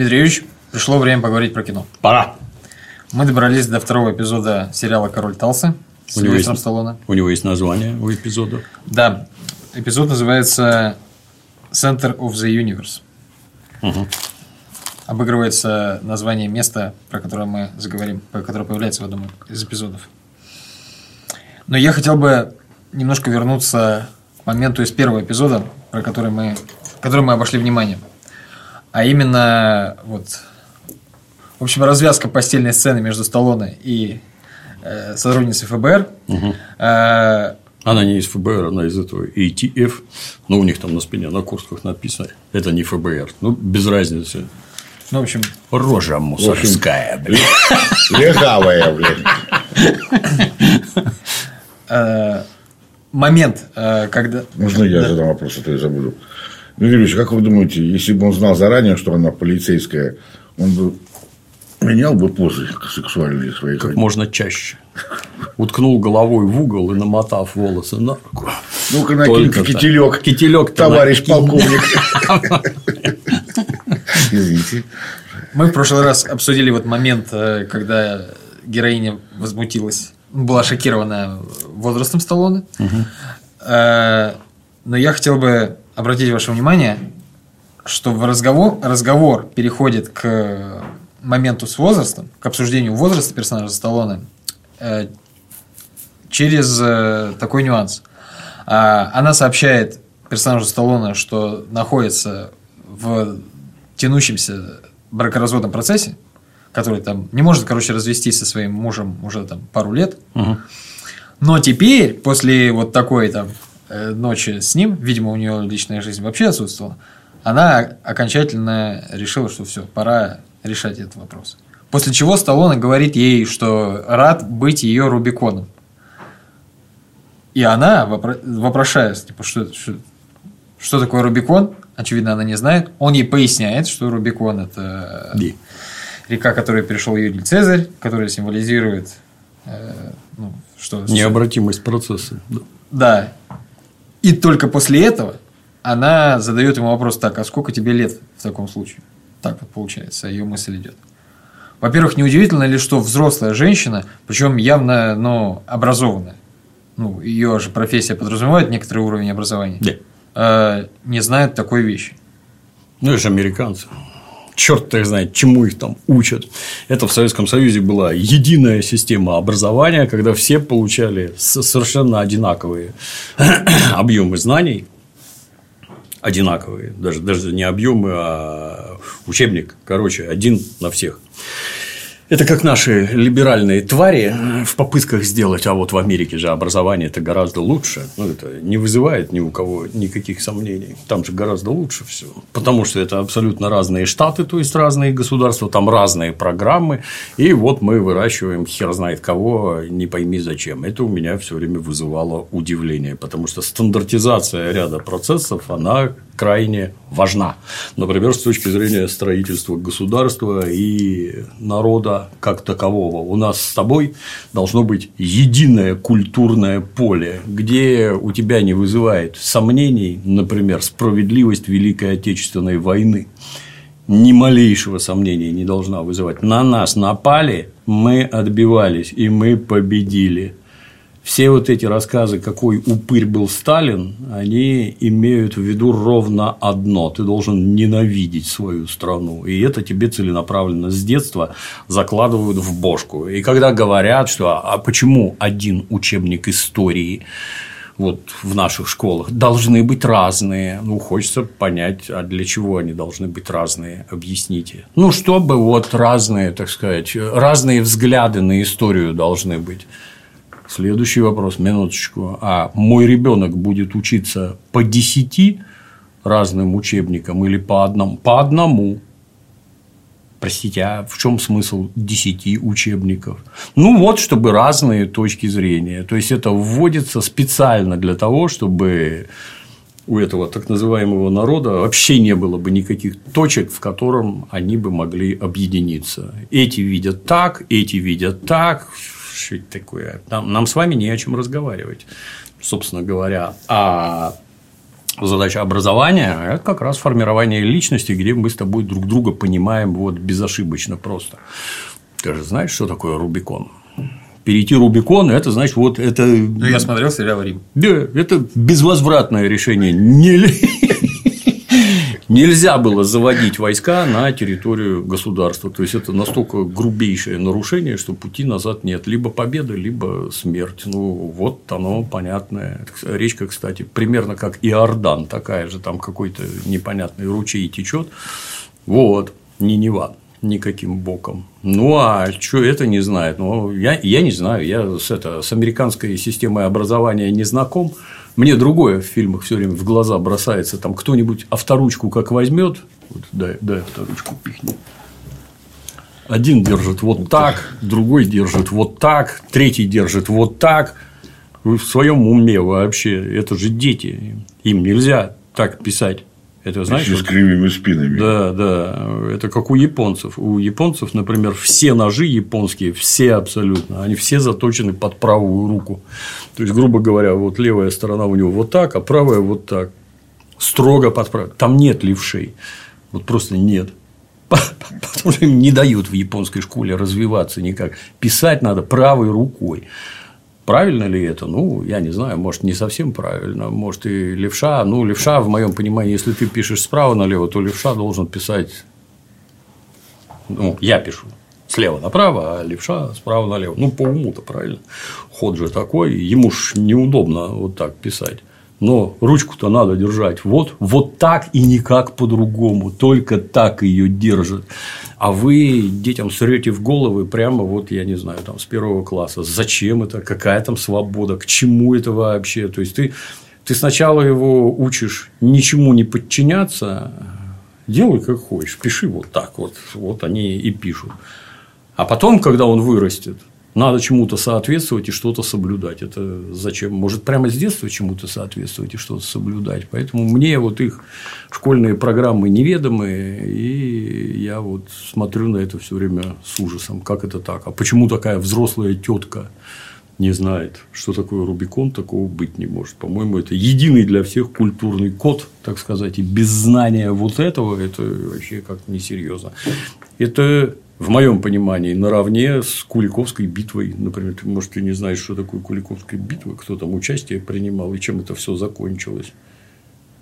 Дмитриевич, пришло время поговорить про кино. Пора. Мы добрались до второго эпизода сериала «Король Талсы» с У Сильвестром есть, Сталлоне. у него есть название у эпизода. Да, эпизод называется «Center of the Universe». Мгм. Обыгрывается название места, про которое мы заговорим, которое появляется в одном из эпизодов. Но я хотел бы немножко вернуться к моменту из первого эпизода, про который мы, который мы обошли внимание. А именно, вот, в общем, развязка постельной сцены между Сталлоне и э, сотрудницей ФБР. Э, Она не из ФБР, она из этого ATF. Но у них там на спине, на куртках написано. Это не ФБР. Ну, без разницы. ну, в общем, Рожа мусорская, блин. Легавая, блин. э, момент, э, когда... Можно я задам вопрос, а то я забуду. Дмитрий Юрьевич, как вы думаете, если бы он знал заранее, что она полицейская, он бы менял бы позы сексуальные свои? Как можно чаще. Уткнул головой в угол и намотав волосы на руку. Ну-ка, накинь Только кителек. Кителек Товарищ полковник. Извините. Мы в прошлый раз обсудили вот момент, э, когда героиня возмутилась, была шокирована возрастом Сталлоне. Э, Но я хотел бы обратить ваше внимание, что в разговор, разговор переходит к моменту с возрастом, к обсуждению возраста персонажа Сталлоне э, через э, такой нюанс. А, Она сообщает персонажу Сталлоне, что находится в тянущемся бракоразводном процессе, который там не может, короче, развестись со своим мужем уже там пару лет. Но теперь, после вот такой там ночи с ним, видимо, у нее личная жизнь вообще отсутствовала, она окончательно решила, что все, пора решать этот вопрос. После чего Сталлоне говорит ей, что рад быть ее Рубиконом. И она, вопро- вопрошаясь, типа, что, что, что такое Рубикон, очевидно, она не знает. Он ей поясняет, что Рубикон – это Ди. река, которую перешел Юлий Цезарь, которая символизирует, э, ну, что... Необратимость процесса. Да. Да. И только после этого она задает ему вопрос, так, а сколько тебе лет в таком случае? Так вот получается, ее мысль идет. Во-первых, неудивительно ли, что взрослая женщина, причем явно ну, образованная, ну, ее же профессия подразумевает некоторый уровень образования, Да. э, не знает такой вещи. Ну, это же американцы. Черт их знает, чему их там учат. Это в Советском Союзе была единая система образования, когда все получали совершенно одинаковые объемы знаний. Одинаковые. Даже, даже не объемы, а учебник. Короче, один на всех. Это как наши либеральные твари в попытках сделать, а вот в Америке же образование это гораздо лучше. Ну, это не вызывает ни у кого никаких сомнений. Там же гораздо лучше все. Потому что это абсолютно разные штаты, то есть разные государства, там разные программы. И вот мы выращиваем хер знает кого, не пойми зачем. Это у меня все время вызывало удивление, потому что стандартизация ряда процессов, она крайне важна. Например, с точки зрения строительства государства и народа как такового. У нас с тобой должно быть единое культурное поле, где у тебя не вызывает сомнений, например, справедливость Великой Отечественной войны ни малейшего сомнения не должна вызывать. На нас напали, мы отбивались, и мы победили. Все вот эти рассказы, какой упырь был Сталин, они имеют в виду ровно одно. Ты должен ненавидеть свою страну. И это тебе целенаправленно с детства закладывают в бошку. И когда говорят, что а почему один учебник истории вот в наших школах должны быть разные. Ну, хочется понять, а для чего они должны быть разные, объясните. Ну, чтобы вот разные, так сказать, разные взгляды на историю должны быть. Следующий вопрос, минуточку. А мой ребенок будет учиться по десяти разным учебникам или по одному? По одному. Простите, а в чем смысл 10 учебников? Ну, вот, чтобы разные точки зрения. То есть, это вводится специально для того, чтобы у этого так называемого народа вообще не было бы никаких точек, в котором они бы могли объединиться. Эти видят так, эти видят так. Что это такое? Нам, нам с вами не о чем разговаривать, собственно говоря. А задача образования – это как раз формирование личности, где мы с тобой друг друга понимаем вот безошибочно просто. Ты же знаешь, что такое Рубикон? Перейти Рубикон – это значит, вот это… Ну, я смотрел сериал «Рим». Да, это безвозвратное решение. Не... Нельзя было заводить войска на территорию государства. То есть это настолько грубейшее нарушение, что пути назад нет. Либо победа, либо смерть. Ну, вот оно понятное. Речка, кстати, примерно как Иордан, такая же, там какой-то непонятный ручей течет. Вот, не Нева никаким боком. Ну, а что это не знает? Ну, я, я не знаю, я с, это, с американской системой образования не знаком. Мне другое в фильмах все время в глаза бросается. Там кто-нибудь авторучку как возьмет, вот, дай, дай авторучку пихни. Один держит вот так, другой держит вот так, третий держит вот так. Вы в своем уме вообще, это же дети, им нельзя так писать. Это знаешь? Еще с кривыми спинами. Да, да. Это как у японцев. У японцев, например, все ножи японские, все абсолютно, они все заточены под правую руку. То есть, грубо говоря, вот левая сторона у него вот так, а правая вот так. Строго под правой. Там нет левшей. Вот просто нет. Потому что им не дают в японской школе развиваться никак. Писать надо правой рукой. Правильно ли это? Ну, я не знаю, может, не совсем правильно. Может, и левша. Ну, левша, в моем понимании, если ты пишешь справа налево, то левша должен писать. Ну, я пишу слева направо, а левша справа налево. Ну, по уму-то правильно. Ход же такой, ему ж неудобно вот так писать. Но ручку-то надо держать вот, вот так и никак по-другому, только так ее держат. А вы детям срете в головы прямо вот, я не знаю, там с первого класса. Зачем это? Какая там свобода? К чему это вообще? То есть ты, ты сначала его учишь ничему не подчиняться, делай как хочешь, пиши вот так вот, вот они и пишут. А потом, когда он вырастет, надо чему-то соответствовать и что-то соблюдать. Это зачем? Может, прямо с детства чему-то соответствовать и что-то соблюдать. Поэтому мне вот их школьные программы неведомы, и я вот смотрю на это все время с ужасом. Как это так? А почему такая взрослая тетка не знает, что такое Рубикон, такого быть не может. По-моему, это единый для всех культурный код, так сказать, и без знания вот этого это вообще как-то несерьезно. Это в моем понимании, наравне с Куликовской битвой. Например, ты, может, ты не знаешь, что такое Куликовская битва, кто там участие принимал и чем это все закончилось.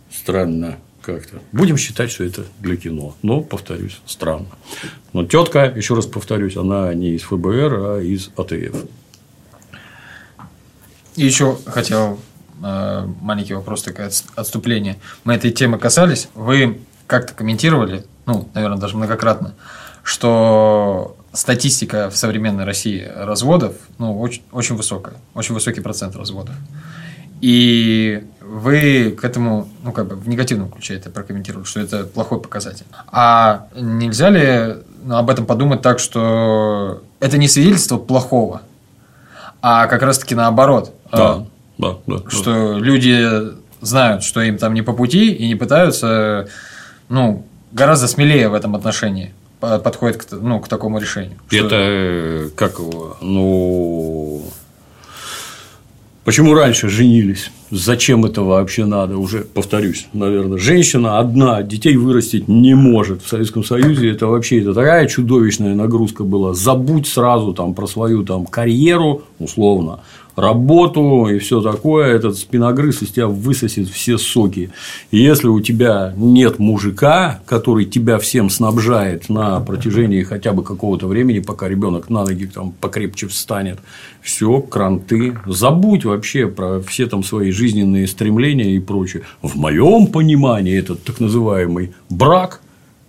Странно как-то. Будем считать, что это для кино. Но, повторюсь, странно. Но тетка, еще раз повторюсь, она не из ФБР, а из АТФ. И еще хотел э, маленький вопрос, такое отступление. Мы этой темы касались. Вы как-то комментировали, ну, наверное, даже многократно, что статистика в современной России разводов ну, очень, очень высокая, очень высокий процент разводов. И вы к этому, ну, как бы в негативном ключе это прокомментировали, что это плохой показатель. А нельзя ли ну, об этом подумать так, что это не свидетельство плохого, а как раз-таки наоборот. Да, да, да. Что да. люди знают, что им там не по пути, и не пытаются, ну, гораздо смелее в этом отношении подходит к, ну, к такому решению? Это э, как его? Ну, почему раньше женились? Зачем это вообще надо? Уже повторюсь, наверное, женщина одна детей вырастить не может. В Советском Союзе это вообще это такая чудовищная нагрузка была. Забудь сразу там про свою там карьеру условно, работу и все такое, этот спиногрыз из тебя высосет все соки. И если у тебя нет мужика, который тебя всем снабжает на протяжении хотя бы какого-то времени, пока ребенок на ноги там покрепче встанет, все, кранты, забудь вообще про все там свои жизненные стремления и прочее. В моем понимании этот так называемый брак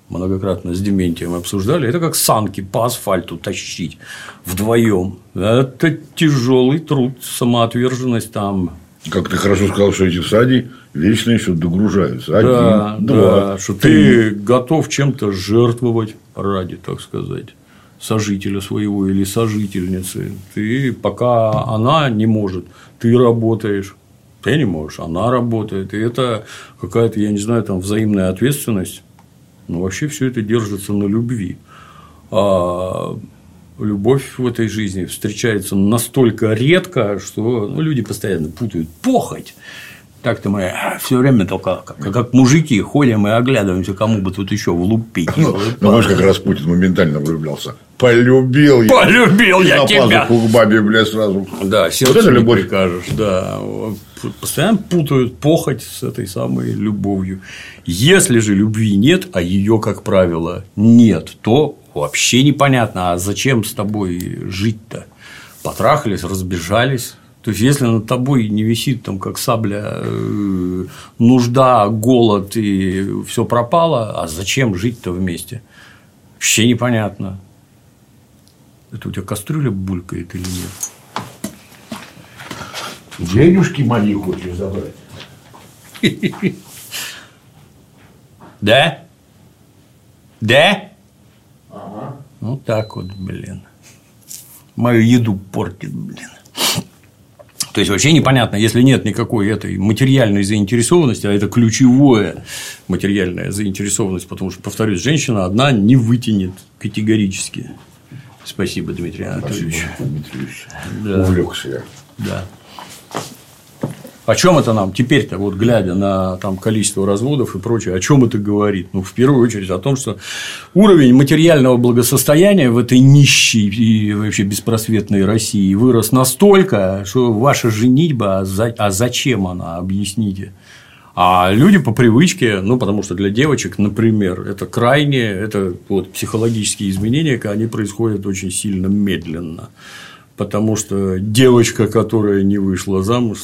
многократно с Дементием обсуждали, это как санки по асфальту тащить вдвоем. Это тяжелый труд, самоотверженность там. Как ты хорошо сказал, что эти всади вечно еще догружаются. Один, да, два, да, что ты готов чем-то жертвовать ради, так сказать, сожителя своего или сожительницы. Ты пока она не может, ты работаешь. Ты не можешь, она работает. И это какая-то, я не знаю, там взаимная ответственность но вообще все это держится на любви. А любовь в этой жизни встречается настолько редко, что ну, люди постоянно путают похоть Так-то мы все время только как, как мужики ходим и оглядываемся, кому бы тут еще влупить. Ну, ну как раз Путин моментально влюблялся. Полюбил я. Полюбил я на тебя. к бабе, бля, сразу. Да, сердце вот это любовь. прикажешь, да. Постоянно путают похоть с этой самой любовью. Если же любви нет, а ее, как правило, нет, то вообще непонятно, а зачем с тобой жить-то? Потрахались, разбежались. То есть, если над тобой не висит там как сабля э, нужда, голод и все пропало, а зачем жить-то вместе? Вообще непонятно. Это у тебя кастрюля булькает или нет? Денежки мои хочешь забрать? Да? Да? Ага. Ну так вот, блин. Мою еду портит, блин. То есть вообще непонятно, если нет никакой этой материальной заинтересованности, а это ключевое материальная заинтересованность, потому что, повторюсь, женщина одна не вытянет категорически. Спасибо, Дмитрий Анатольевич. Спасибо, Дмитриевич. Да. Увлекся я. Да. О чем это нам теперь-то, вот глядя на там, количество разводов и прочее, о чем это говорит? Ну, в первую очередь о том, что уровень материального благосостояния в этой нищей и вообще беспросветной России вырос настолько, что ваша женитьба, а, а зачем она, объясните? А люди по привычке, ну, потому что для девочек, например, это крайне, это вот психологические изменения, они происходят очень сильно медленно потому что девочка, которая не вышла замуж,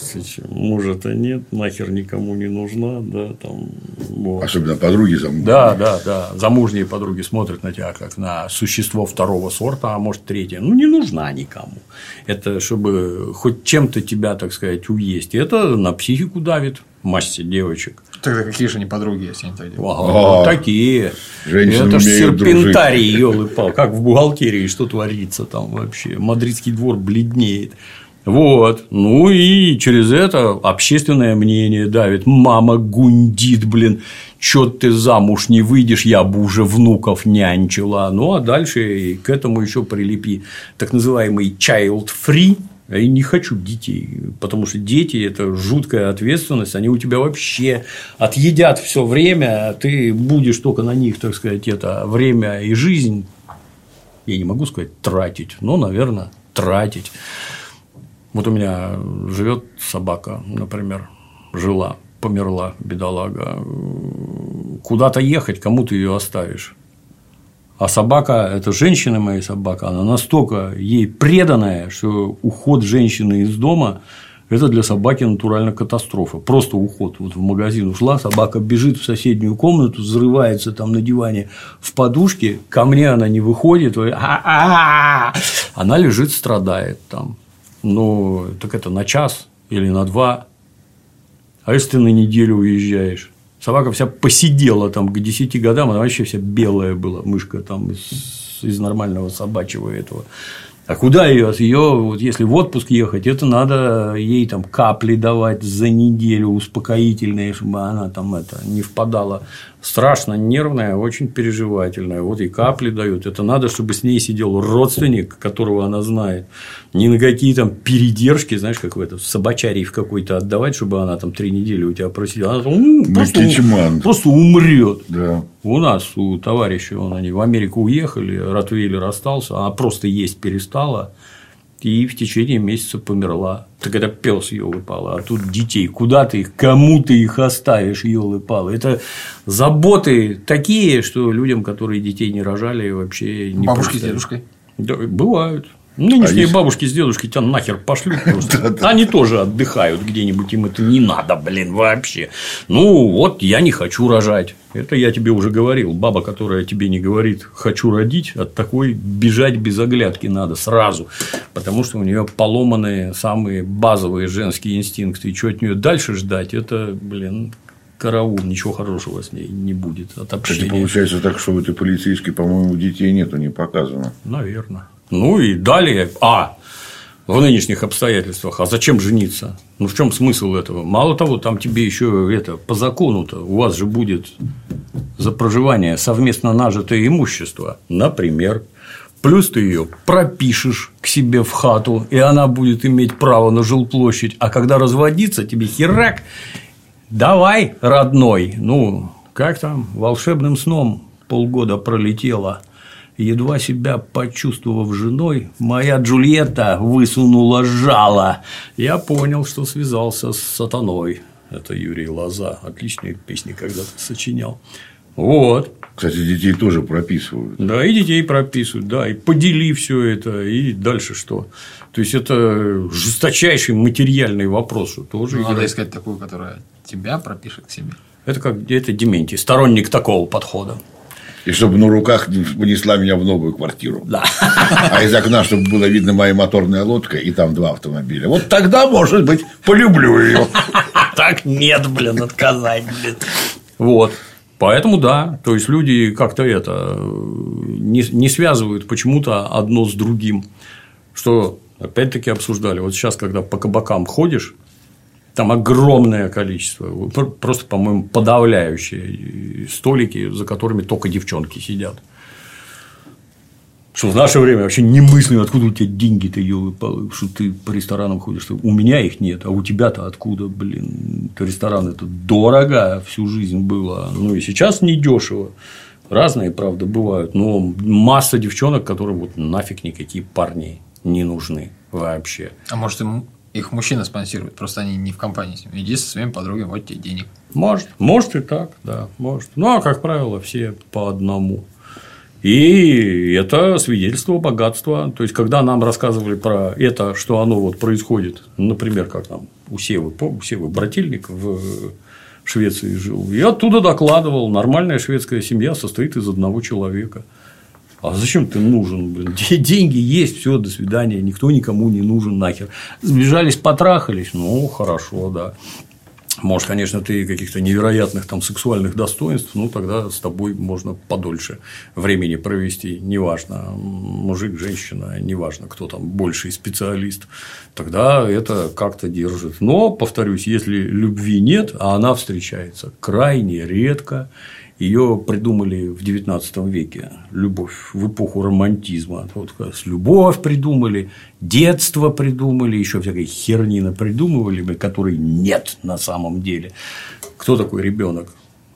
может, а нет, нахер никому не нужна, да, там, вот. Особенно подруги замужние. Да, да, да. Замужние подруги смотрят на тебя как на существо второго сорта, а может третье. Ну, не нужна никому. Это чтобы хоть чем-то тебя, так сказать, уесть. Это на психику давит массе девочек. Тогда какие же они подруги, если они так делают? Ага, а, такие. Женщины Это ж умеют серпентарий, елы пал Как в бухгалтерии, что творится там вообще. Мадридский двор бледнеет. Вот. Ну и через это общественное мнение давит. Мама гундит, блин, чё ты замуж не выйдешь, я бы уже внуков нянчила. Ну а дальше к этому еще прилепи так называемый child free я не хочу детей, потому что дети – это жуткая ответственность, они у тебя вообще отъедят все время, а ты будешь только на них, так сказать, это время и жизнь, я не могу сказать тратить, но, наверное, тратить. Вот у меня живет собака, например, жила, померла, бедолага. Куда-то ехать, кому ты ее оставишь? А собака, это женщина моя собака, она настолько ей преданная, что уход женщины из дома это для собаки натурально катастрофа. Просто уход. Вот в магазин ушла, собака бежит в соседнюю комнату, взрывается там на диване в подушке, ко мне она не выходит, она лежит, страдает там. Ну, так это на час или на два. А если ты на неделю уезжаешь? Собака вся посидела там к 10 годам, она вообще вся белая была, мышка там из, из нормального собачьего этого. А куда ее? Ее, вот если в отпуск ехать, это надо ей там капли давать за неделю успокоительные, чтобы она там это не впадала. Страшно нервная, очень переживательная. Вот и капли дают. Это надо, чтобы с ней сидел родственник, которого она знает. Не на какие там передержки, знаешь, как в это, собачарий в какой-то отдавать, чтобы она там три недели у тебя просидела. Она там, просто, просто умрет. Да. У нас, у товарища, он, они в Америку уехали, Ротвейлер остался, она просто есть перестала и в течение месяца померла. Так это пес елы пала, а тут детей. Куда ты их, кому ты их оставишь, елы палы? Это заботы такие, что людям, которые детей не рожали, вообще не Бабушки с дедушкой. Да, бывают. Нынешние а если... бабушки с дедушкой тебя нахер пошлют просто. Они тоже отдыхают где-нибудь, им это не надо, блин, вообще. Ну, вот я не хочу рожать. Это я тебе уже говорил. Баба, которая тебе не говорит «хочу родить», от такой бежать без оглядки надо сразу. Потому что у нее поломанные самые базовые женские инстинкты. И что от нее дальше ждать, это, блин, караул, ничего хорошего с ней не будет от общения. Кстати, получается так, что в этой полицейской, по-моему, детей нету, не показано. Наверное. Ну и далее, а, в нынешних обстоятельствах, а зачем жениться? Ну, в чем смысл этого? Мало того, там тебе еще это по закону-то у вас же будет за проживание совместно нажитое имущество, например, плюс ты ее пропишешь к себе в хату, и она будет иметь право на жилплощадь, а когда разводиться, тебе херак, давай, родной, ну, как там, волшебным сном полгода пролетело. Едва себя почувствовав женой, моя Джульетта высунула жало. Я понял, что связался с сатаной. Это Юрий Лоза. Отличные песни когда-то сочинял. Вот. Кстати, детей тоже прописывают. Да, и детей прописывают, да, и подели все это, и дальше что. То есть это жесточайший материальный вопрос, что тоже. Ну, надо искать такую, которая тебя пропишет к себе. Это как это Дементий, сторонник такого подхода. И чтобы на руках понесла меня в новую квартиру. Да. А из окна, чтобы было видно моя моторная лодка, и там два автомобиля. Вот тогда, может быть, полюблю ее. Так нет, блин, отказать, блин. Вот. Поэтому да, то есть люди как-то это не, не связывают почему-то одно с другим. Что опять-таки обсуждали. Вот сейчас, когда по кабакам ходишь, там огромное количество, просто, по-моему, подавляющие столики, за которыми только девчонки сидят. Что в наше время вообще немыслимо, откуда у тебя деньги-то, что ты по ресторанам ходишь. У меня их нет, а у тебя-то откуда, блин. Ресторан это дорого всю жизнь было. Ну и сейчас недешево. Разные, правда, бывают, но масса девчонок, которым вот нафиг никакие парни не нужны вообще. А может, им их мужчина спонсирует, просто они не в компании с ним. Иди со своими подругами, вот тебе денег. Может, может и так, да, может. Ну, а как правило, все по одному. И это свидетельство богатства. То есть, когда нам рассказывали про это, что оно вот происходит, например, как там у Севы, у Севы брательник в Швеции жил, я оттуда докладывал, нормальная шведская семья состоит из одного человека. А зачем ты нужен, блин? Деньги есть, все, до свидания, никто никому не нужен нахер. Сбежались, потрахались, ну, хорошо, да. Может, конечно, ты каких-то невероятных там сексуальных достоинств, ну тогда с тобой можно подольше времени провести, неважно, мужик, женщина, неважно, кто там больший специалист, тогда это как-то держит. Но, повторюсь, если любви нет, а она встречается крайне редко, ее придумали в XIX веке, любовь в эпоху романтизма. Вот с любовь придумали, детство придумали, еще всякой херни придумывали, которой нет на самом деле. Кто такой ребенок?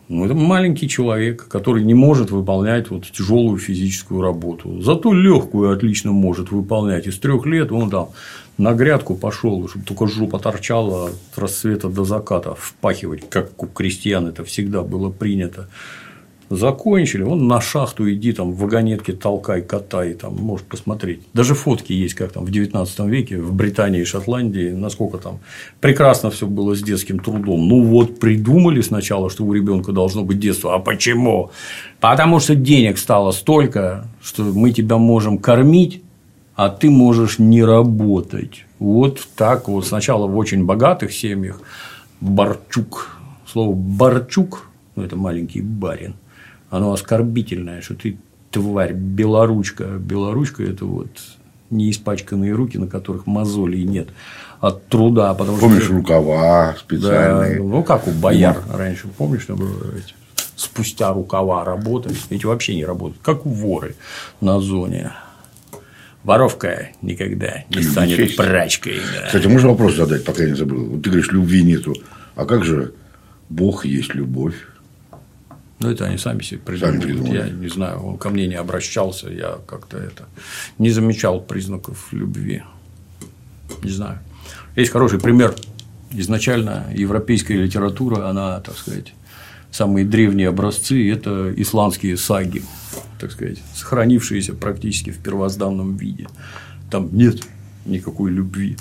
Ну, это маленький человек, который не может выполнять вот тяжелую физическую работу. Зато легкую отлично может выполнять. Из трех лет он там на грядку пошел, чтобы только жопа торчала от рассвета до заката впахивать, как у крестьян это всегда было принято. Закончили, он на шахту иди, там, в вагонетке толкай, катай, там, можешь посмотреть. Даже фотки есть, как там в 19 веке в Британии и Шотландии, насколько там прекрасно все было с детским трудом. Ну, вот придумали сначала, что у ребенка должно быть детство. А почему? Потому что денег стало столько, что мы тебя можем кормить, а ты можешь не работать. Вот так вот. Сначала в очень богатых семьях Барчук. Слово Барчук, ну, это маленький барин – оно оскорбительное, что ты тварь, белоручка. Белоручка – это вот не испачканные руки, на которых мозолей нет от труда. Потому помнишь, что... рукава специальные. Да, ну, как у бояр раньше, помнишь, там эти, спустя рукава работать. Эти вообще не работают, как у воры на зоне. Воровка никогда не станет честь. прачкой. Да. Кстати, можно вопрос задать, пока я не забыл. Вот ты говоришь, любви нету. А как же Бог есть любовь? Ну, это они сами себе придумывают. Сами я не знаю, он ко мне не обращался, я как-то это не замечал признаков любви. Не знаю. Есть хороший пример. Изначально европейская литература, она, так сказать, самые древние образцы – это исландские саги, так сказать, сохранившиеся практически в первозданном виде. Там нет никакой любви.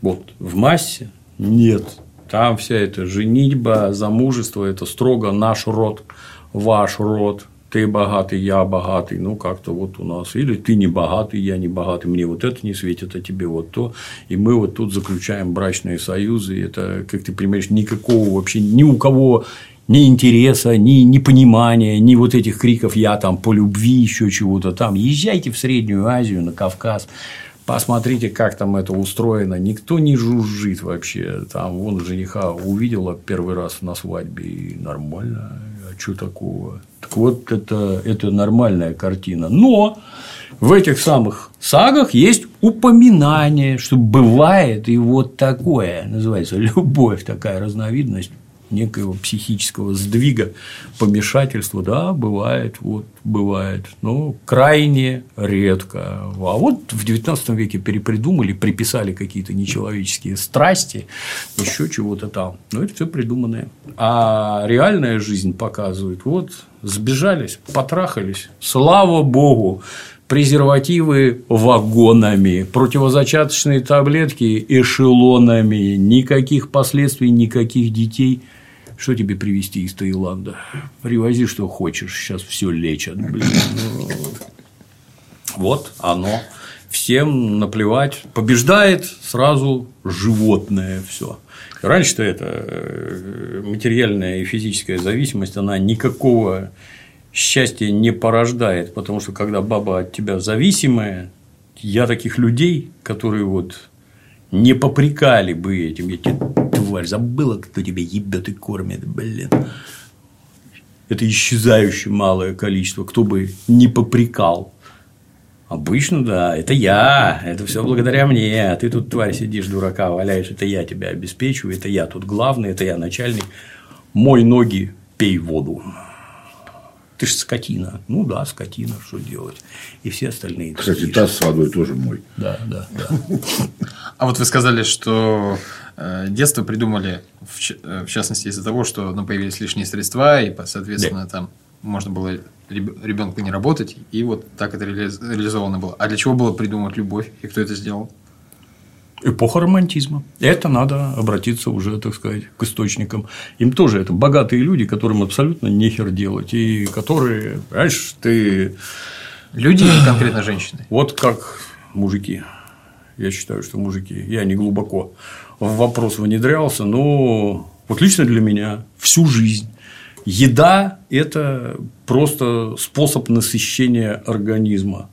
Вот в массе нет там вся эта женитьба, замужество – это строго наш род, ваш род. Ты богатый, я богатый, ну как-то вот у нас. Или ты не богатый, я не богатый, мне вот это не светит, а тебе вот то. И мы вот тут заключаем брачные союзы. И это, как ты понимаешь, никакого вообще ни у кого ни интереса, ни, ни понимания, ни вот этих криков «я там по любви», еще чего-то там. Езжайте в Среднюю Азию, на Кавказ, Посмотрите, как там это устроено. Никто не жужжит вообще. Там вон жениха увидела первый раз на свадьбе и нормально. А что такого? Так вот, это, это нормальная картина. Но в этих самых сагах есть упоминание, что бывает и вот такое, называется любовь, такая разновидность некоего психического сдвига, помешательства, да, бывает, вот, бывает, но крайне редко. А вот в XIX веке перепридумали, приписали какие-то нечеловеческие страсти, еще чего-то там. Но это все придуманное. А реальная жизнь показывает, вот, сбежались, потрахались, слава богу, презервативы вагонами, противозачаточные таблетки эшелонами, никаких последствий, никаких детей – что тебе привезти из Таиланда? Привози, что хочешь, сейчас все лечат. Блин. Вот оно. Всем наплевать. Побеждает сразу животное все. Раньше-то это э, материальная и физическая зависимость, она никакого счастья не порождает, потому что когда баба от тебя зависимая, я таких людей, которые вот не попрекали бы этим, я тебе тварь, забыла, кто тебя ебет и кормит, блин. Это исчезающее малое количество, кто бы не попрекал. Обычно, да, это я, это все благодаря мне, ты тут, тварь, сидишь, дурака, валяешь, это я тебя обеспечиваю, это я тут главный, это я начальник, мой ноги, пей воду. Ты же скотина. Ну да, скотина, что делать. И все остальные. Кстати, таз с водой тоже мой. Да, да, да. А вот вы сказали, что детство придумали, э, в частности, из-за того, что ну, появились лишние средства, и, соответственно, там можно было ребенку не работать, и вот так это реализовано было. А для чего было придумать любовь, и кто это сделал? эпоха романтизма. Это надо обратиться уже, так сказать, к источникам. Им тоже это богатые люди, которым абсолютно нехер делать, и которые, понимаешь, ты… Люди или конкретно женщины? Вот как мужики. Я считаю, что мужики. Я не глубоко в вопрос внедрялся, но вот лично для меня всю жизнь еда – это просто способ насыщения организма.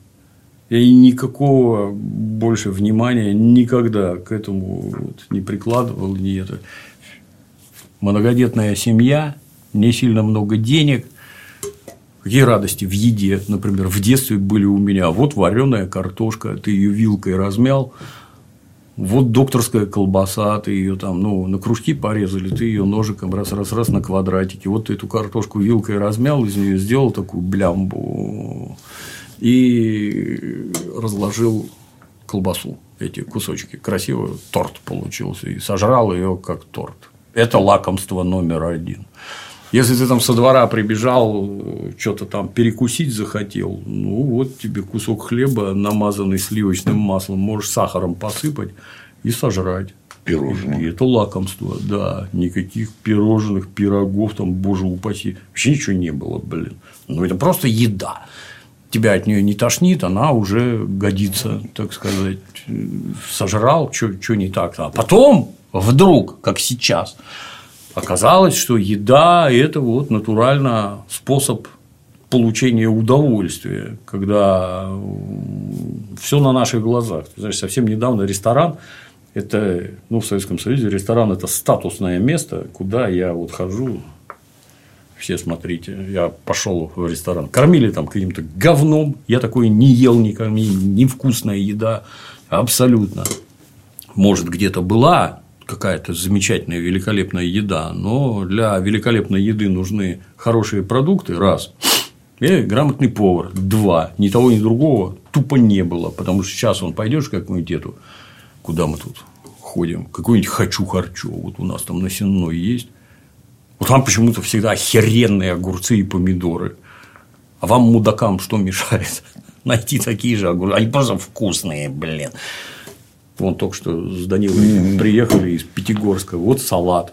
Я никакого больше внимания никогда к этому вот не прикладывал. Не это. Многодетная семья, не сильно много денег. Какие радости в еде, например, в детстве были у меня. Вот вареная картошка, ты ее вилкой размял, вот докторская колбаса, ты ее там, ну, на кружки порезали, ты ее ножиком раз-раз-раз на квадратике. Вот ты эту картошку вилкой размял, из нее сделал такую блямбу и разложил колбасу, эти кусочки. Красивый торт получился. И сожрал ее как торт. Это лакомство номер один. Если ты там со двора прибежал, что-то там перекусить захотел, ну вот тебе кусок хлеба, намазанный сливочным маслом, можешь сахаром посыпать и сожрать. Пирожные. И это лакомство, да. Никаких пирожных, пирогов, там, боже упаси. Вообще ничего не было, блин. Ну, это просто еда тебя от нее не тошнит, она уже годится, так сказать, сожрал, что не так. А потом вдруг, как сейчас, оказалось, что еда – это вот натурально способ получения удовольствия, когда все на наших глазах. Знаешь, совсем недавно ресторан это, ну, в Советском Союзе ресторан – это статусное место, куда я вот хожу все смотрите, я пошел в ресторан, кормили там каким-то говном, я такое не ел никогда, невкусная еда, абсолютно. Может, где-то была какая-то замечательная, великолепная еда, но для великолепной еды нужны хорошие продукты, раз, и грамотный повар, два, ни того, ни другого тупо не было, потому что сейчас он пойдешь как-нибудь эту, куда мы тут ходим, какой-нибудь хочу-харчо, вот у нас там на Сенной есть, вот там почему-то всегда охеренные огурцы и помидоры. А вам, мудакам, что мешает? Найти такие же огурцы. Они просто вкусные, блин. Вон только что с Данилой приехали из Пятигорска. Вот салат.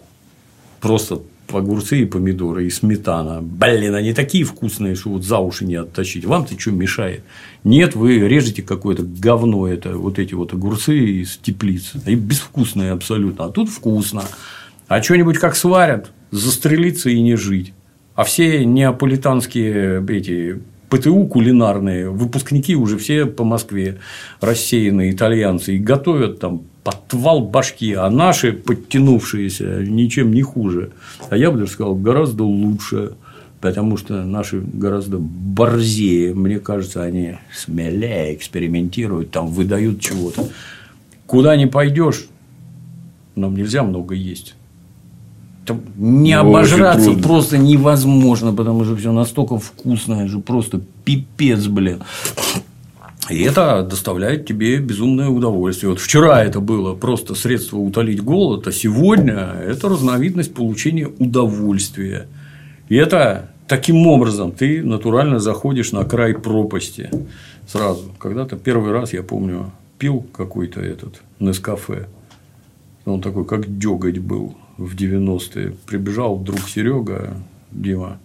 Просто огурцы и помидоры, и сметана. Блин, они такие вкусные, что вот за уши не оттащить. Вам-то что мешает? Нет, вы режете какое-то говно, это вот эти вот огурцы из теплиц. Они безвкусные абсолютно. А тут вкусно. А что-нибудь как сварят, застрелиться и не жить. А все неаполитанские эти ПТУ кулинарные, выпускники уже все по Москве рассеянные итальянцы и готовят там подвал башки, а наши, подтянувшиеся, ничем не хуже. А я бы даже сказал, гораздо лучше. потому что наши гораздо борзее, мне кажется, они смелее экспериментируют, там выдают чего-то. Куда не пойдешь, нам нельзя много есть. Не обожраться просто невозможно, потому что все настолько вкусное же, просто пипец, блин. И это доставляет тебе безумное удовольствие. Вот вчера это было просто средство утолить голод, а сегодня это разновидность получения удовольствия. И это таким образом ты натурально заходишь на край пропасти сразу. Когда-то первый раз, я помню, пил какой-то этот Нескафе. Он такой, как деготь был в 90-е. Прибежал друг Серега, Дима,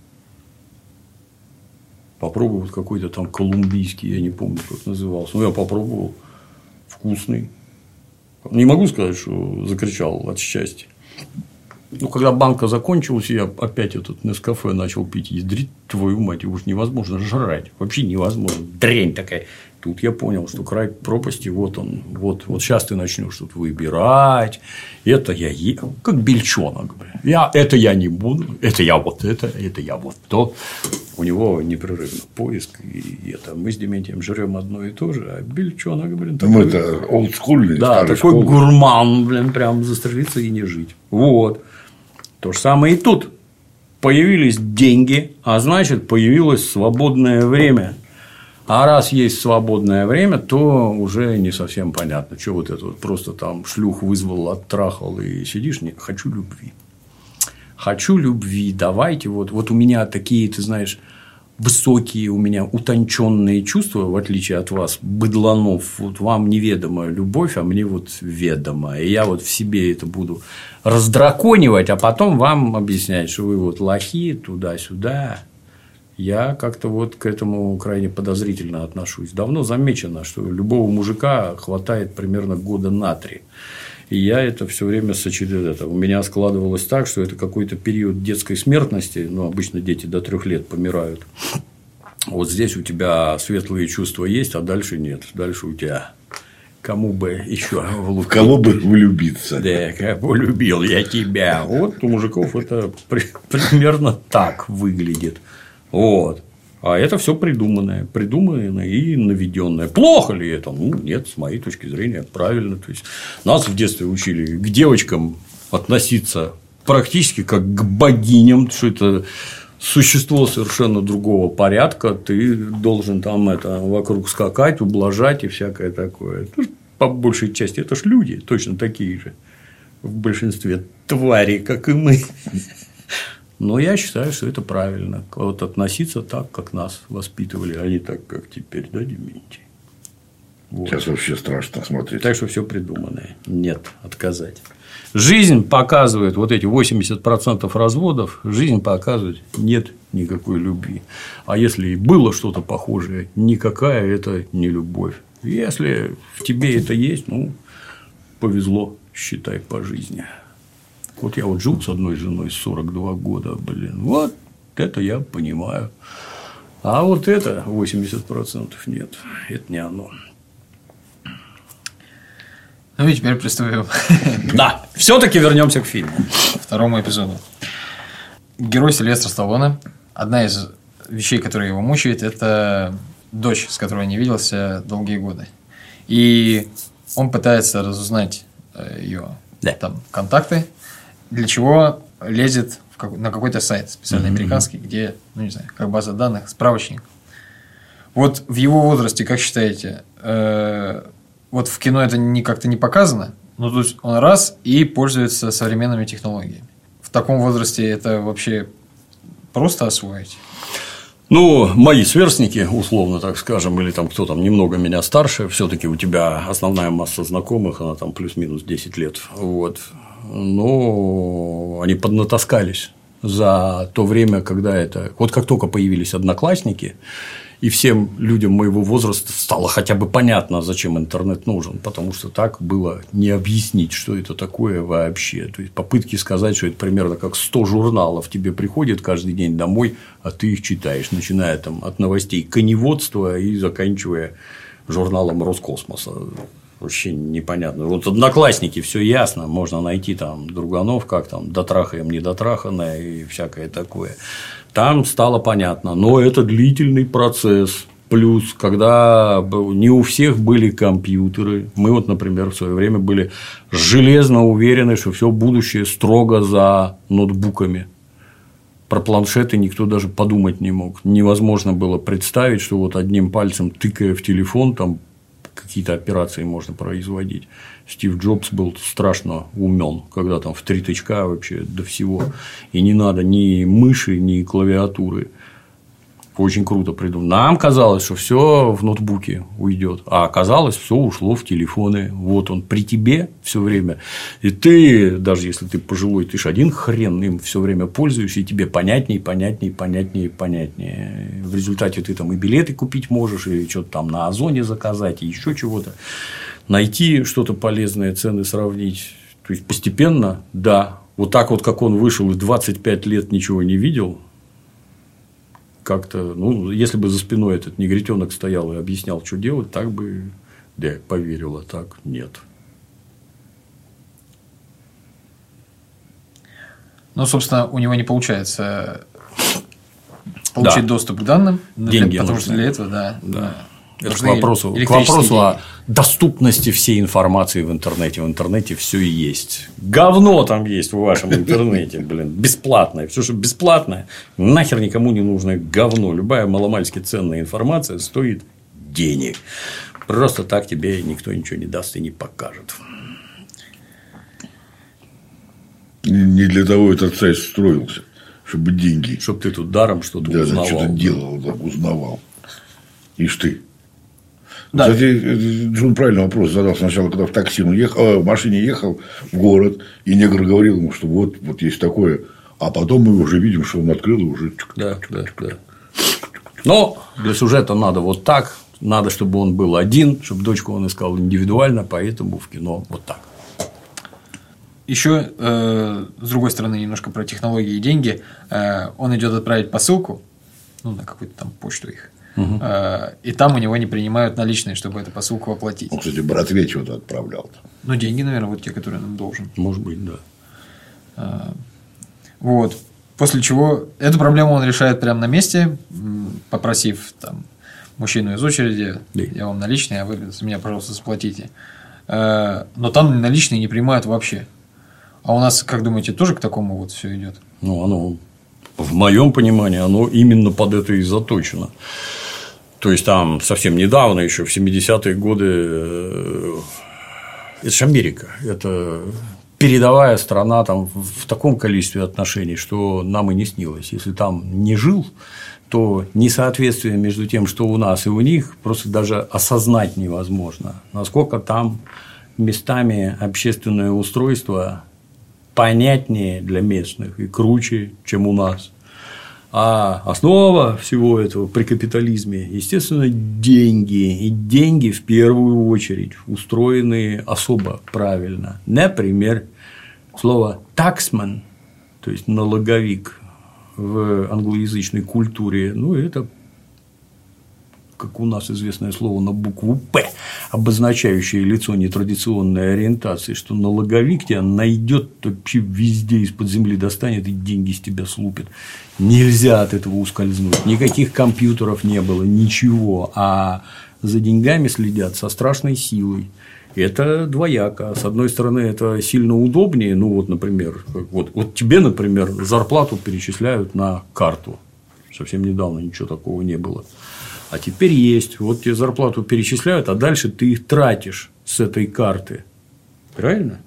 попробовал вот какой-то там колумбийский, я не помню, как назывался. Ну, я попробовал. Вкусный. Не могу сказать, что закричал от счастья. Ну, когда банка закончилась, я опять этот Нескафе начал пить. Ядрить твою мать, его уж невозможно жрать. Вообще невозможно. Дрянь такая. Тут я понял, что край пропасти, вот он, вот, вот сейчас ты начнешь тут выбирать. Это я ем, как бельчонок. Я, это я не буду, это я вот это, это я вот то. У него непрерывно поиск. И это мы с Дементием жрем одно и то же, а бельчонок, блин, Ну, мы такой- это олдскульный, да, такой школы. гурман, блин, прям застрелиться и не жить. Вот. То же самое и тут. Появились деньги, а значит, появилось свободное время. А раз есть свободное время, то уже не совсем понятно, что вот это вот просто там шлюх вызвал, оттрахал и сидишь, не хочу любви. Хочу любви, давайте вот, вот у меня такие, ты знаешь, высокие у меня утонченные чувства, в отличие от вас, быдланов, вот вам неведома любовь, а мне вот ведома. И я вот в себе это буду раздраконивать, а потом вам объяснять, что вы вот лохи туда-сюда. Я как-то вот к этому крайне подозрительно отношусь. Давно замечено, что любого мужика хватает примерно года на три. И я это все время сочетаю. Это у меня складывалось так, что это какой-то период детской смертности. Ну, обычно дети до трех лет помирают. Вот здесь у тебя светлые чувства есть, а дальше нет. Дальше у тебя кому бы еще В кого бы влюбиться? да, как полюбил я тебя. Вот у мужиков это при- примерно так выглядит. Вот. А это все придуманное, придуманное и наведенное. Плохо ли это? Ну, нет, с моей точки зрения, правильно. То есть нас в детстве учили к девочкам относиться практически как к богиням, что это существо совершенно другого порядка, ты должен там это вокруг скакать, ублажать и всякое такое. По большей части это ж люди, точно такие же. В большинстве твари, как и мы. Но я считаю, что это правильно. Вот относиться так, как нас воспитывали, а не так, как теперь, да, Дементий? Вот. Сейчас вообще страшно смотреть. Так что все придуманное. Нет, отказать. Жизнь показывает, вот эти 80% разводов, жизнь показывает, нет никакой любви. А если и было что-то похожее, никакая это не любовь. Если в тебе это есть, ну, повезло, считай, по жизни. Вот я вот жил с одной женой 42 года, блин, вот это я понимаю. А вот это 80% нет, это не оно. Ну и теперь приступим Да, все-таки вернемся к фильму. второму эпизоду. Герой Сильвестра Сталлоне. Одна из вещей, которые его мучает, это дочь, с которой не виделся долгие годы. И он пытается разузнать ее Да. там, контакты, для чего лезет как- на какой-то сайт специально американский, где, ну не знаю, как база данных, справочник. Вот в его возрасте, как считаете, э, вот в кино это не как-то не показано, но то есть он раз и пользуется современными технологиями. В таком возрасте это вообще просто освоить. Ну, мои сверстники, условно так скажем, или там кто там немного меня старше, все-таки у тебя основная масса знакомых, она там плюс-минус 10 лет. Вот. Но они поднатаскались за то время, когда это. Вот как только появились одноклассники, и всем людям моего возраста стало хотя бы понятно, зачем интернет нужен, потому что так было не объяснить, что это такое вообще. То есть попытки сказать, что это примерно как 100 журналов тебе приходит каждый день домой, а ты их читаешь, начиная там от новостей коневодства и заканчивая журналом Роскосмоса. Вообще непонятно. Вот одноклассники, все ясно, можно найти там друганов, как там дотрахаем, недотраханное и всякое такое. Там стало понятно, но это длительный процесс. Плюс, когда не у всех были компьютеры, мы вот, например, в свое время были железно уверены, что все будущее строго за ноутбуками. Про планшеты никто даже подумать не мог. Невозможно было представить, что вот одним пальцем тыкая в телефон, там какие-то операции можно производить. Стив Джобс был страшно умен, когда там в три тычка вообще до всего. И не надо ни мыши, ни клавиатуры очень круто придумал. Нам казалось, что все в ноутбуке уйдет, а оказалось, все ушло в телефоны. Вот он при тебе все время. И ты, даже если ты пожилой, ты же один хрен им все время пользуешься, и тебе понятнее, понятнее, понятнее, понятнее. В результате ты там и билеты купить можешь, и что-то там на Озоне заказать, и еще чего-то. Найти что-то полезное, цены сравнить. То есть постепенно, да, вот так вот, как он вышел и 25 лет ничего не видел, как-то, ну, если бы за спиной этот негритенок стоял и объяснял, что делать, так бы, да, поверила, так нет. Ну, собственно, у него не получается получить да. доступ к данным, Деньги потому нужны. что для этого, да, да. Это к вопросу, к вопросу о доступности всей информации в интернете. В интернете все и есть. Говно там есть в вашем интернете, блин, бесплатное. Все, что бесплатное, нахер никому не нужное говно. Любая маломальски ценная информация стоит денег. Просто так тебе никто ничего не даст и не покажет. Не для того этот сайт строился, чтобы деньги. Чтобы ты тут даром что-то да, узнавал. Да, что-то делал, да, узнавал. Ишь ты. Да. Кстати, Джун правильный вопрос задал сначала, когда в такси он ехал, э, в машине ехал в город, и негр говорил ему, что вот, вот есть такое. А потом мы уже видим, что он открыл и уже. Да, да, да. Но для сюжета надо вот так. Надо, чтобы он был один, чтобы дочку он искал индивидуально, поэтому в кино вот так. Еще, э, с другой стороны, немножко про технологии и деньги. Э, он идет отправить посылку, ну, на какую-то там почту их. Угу. И там у него не принимают наличные, чтобы эту посылку оплатить. Он, кстати, братве чего-то отправлял. -то. Ну, деньги, наверное, вот те, которые нам должен. Может быть, да. А, вот. После чего эту проблему он решает прямо на месте, попросив там мужчину из очереди, да. я вам наличные, а вы за меня, пожалуйста, заплатите. А, но там наличные не принимают вообще. А у нас, как думаете, тоже к такому вот все идет? Ну, оно, в моем понимании, оно именно под это и заточено. То есть там совсем недавно, еще в 70-е годы, э, это же Америка, это передовая страна там в таком количестве отношений, что нам и не снилось. Если там не жил, то несоответствие между тем, что у нас и у них, просто даже осознать невозможно. Насколько там местами общественное устройство понятнее для местных и круче, чем у нас. А основа всего этого при капитализме, естественно, деньги. И деньги в первую очередь устроены особо правильно. Например, слово «таксман», то есть налоговик в англоязычной культуре, ну, это как у нас известное слово на букву «П», обозначающее лицо нетрадиционной ориентации, что налоговик тебя найдет вообще везде из-под земли достанет и деньги с тебя слупит. Нельзя от этого ускользнуть. Никаких компьютеров не было, ничего. А за деньгами следят со страшной силой. Это двояко. С одной стороны, это сильно удобнее. Ну, вот, например, вот, вот тебе, например, зарплату перечисляют на карту. Совсем недавно ничего такого не было а теперь есть. Вот тебе зарплату перечисляют, а дальше ты их тратишь с этой карты. Правильно?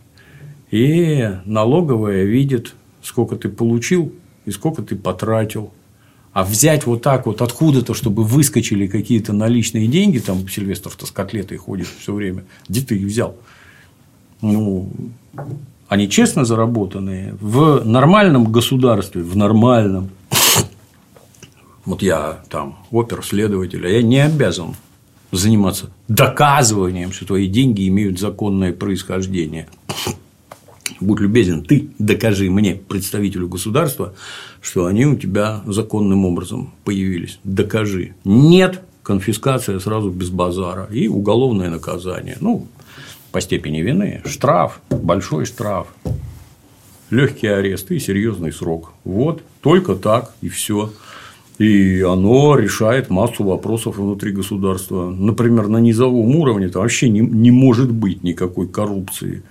И налоговая видит, сколько ты получил и сколько ты потратил. А взять вот так вот откуда-то, чтобы выскочили какие-то наличные деньги, там Сильвестров-то с котлетой ходит все время, где ты их взял? Ну, они честно заработанные в нормальном государстве, в нормальном, вот я там опер-следователь, а я не обязан заниматься доказыванием, что твои деньги имеют законное происхождение. Будь любезен, ты докажи мне, представителю государства, что они у тебя законным образом появились. Докажи. Нет, конфискация сразу без базара и уголовное наказание. Ну, по степени вины. Штраф, большой штраф, легкий арест и серьезный срок. Вот, только так и все. И оно решает массу вопросов внутри государства. Например, на низовом уровне там вообще не, не может быть никакой коррупции.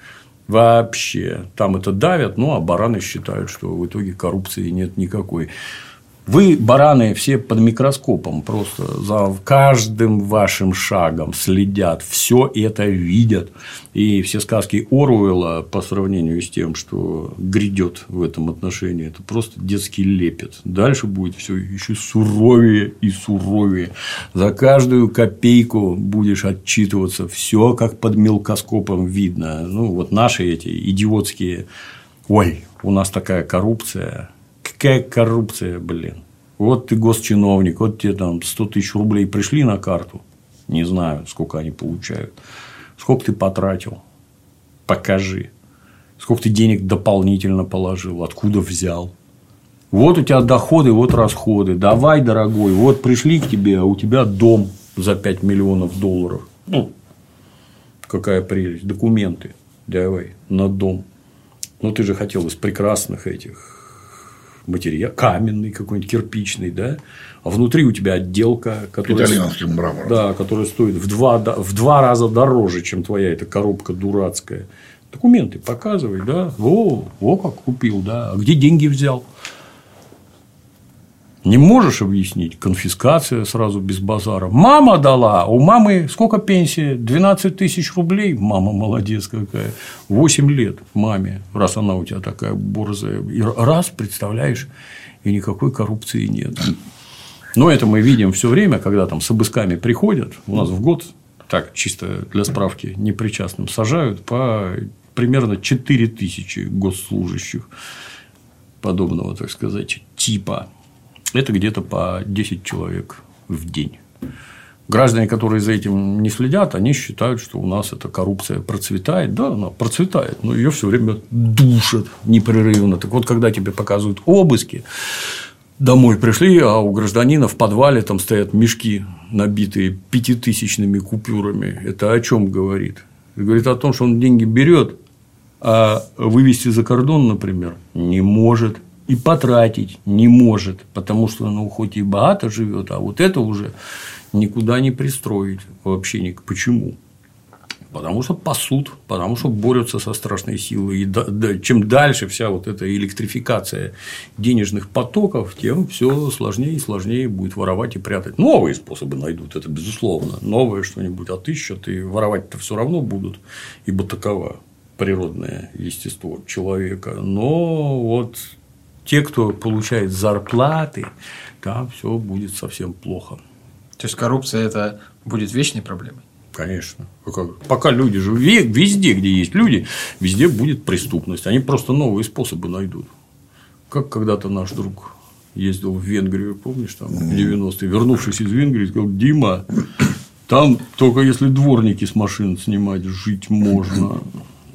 Вообще. Там это давят, ну а бараны считают, что в итоге коррупции нет никакой. Вы, бараны, все под микроскопом, просто за каждым вашим шагом следят, все это видят. И все сказки Оруэлла по сравнению с тем, что грядет в этом отношении, это просто детский лепет. Дальше будет все еще суровее и суровее. За каждую копейку будешь отчитываться, все как под мелкоскопом видно. Ну, вот наши эти идиотские Ой, у нас такая коррупция, какая коррупция, блин. Вот ты госчиновник, вот тебе там 100 тысяч рублей пришли на карту. Не знаю, сколько они получают. Сколько ты потратил? Покажи. Сколько ты денег дополнительно положил? Откуда взял? Вот у тебя доходы, вот расходы. Давай, дорогой, вот пришли к тебе, а у тебя дом за 5 миллионов долларов. Ну, какая прелесть. Документы. Давай, на дом. Ну, ты же хотел из прекрасных этих материал, каменный какой-нибудь, кирпичный, да, а внутри у тебя отделка, которая, Итальянским мрамором. Да, которая стоит в два, в два раза дороже, чем твоя эта коробка дурацкая. Документы показывай, да, о, о, как купил, да, а где деньги взял? Не можешь объяснить, конфискация сразу без базара. Мама дала, у мамы сколько пенсия? 12 тысяч рублей. Мама молодец какая. 8 лет маме, раз она у тебя такая борзая. И раз, представляешь, и никакой коррупции нет. Но это мы видим все время, когда там с обысками приходят. У нас в год, так, чисто для справки, непричастным сажают по примерно 4 тысячи госслужащих подобного, так сказать, типа это где-то по 10 человек в день. Граждане, которые за этим не следят, они считают, что у нас эта коррупция процветает. Да, она процветает, но ее все время душат непрерывно. Так вот, когда тебе показывают обыски, домой пришли, а у гражданина в подвале там стоят мешки, набитые пятитысячными купюрами. Это о чем говорит? Говорит о том, что он деньги берет, а вывести за кордон, например, не может и потратить не может, потому что ну, хоть и богато живет, а вот это уже никуда не пристроить вообще ни почему. Потому что пасут, потому что борются со страшной силой. И чем дальше вся вот эта электрификация денежных потоков, тем все сложнее и сложнее будет воровать и прятать. Новые способы найдут, это безусловно. Новое что-нибудь отыщут, и воровать-то все равно будут, ибо такова природное естество человека. Но вот те, кто получает зарплаты, там все будет совсем плохо. То есть коррупция это будет вечной проблемой? Конечно. Пока люди живут, везде, где есть люди, везде будет преступность. Они просто новые способы найдут. Как когда-то наш друг ездил в Венгрию, помнишь, там, в 90-е, вернувшись из Венгрии, сказал, Дима, там только если дворники с машин снимать, жить можно.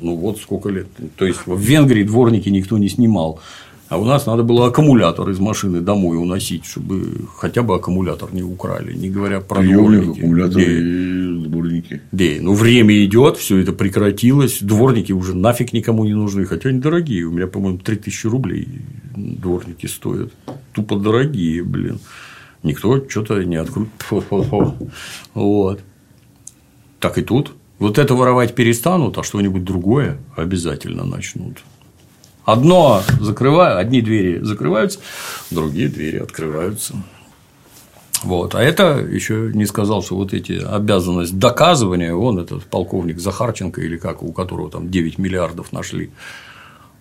Ну, вот сколько лет. То есть, в Венгрии дворники никто не снимал. А у нас надо было аккумулятор из машины домой уносить, чтобы хотя бы аккумулятор не украли, не говоря про дворники. аккумуляторы и дворники. Да, ну время идет, все это прекратилось, дворники уже нафиг никому не нужны, хотя они дорогие. У меня, по-моему, 3000 рублей дворники стоят. Тупо дорогие, блин. Никто что-то не открутит. Вот. Так и тут. Вот это воровать перестанут, а что-нибудь другое обязательно начнут. Одно закрываю, одни двери закрываются, другие двери открываются. Вот. А это еще не сказал, что вот эти обязанности доказывания, он этот полковник Захарченко или как, у которого там 9 миллиардов нашли.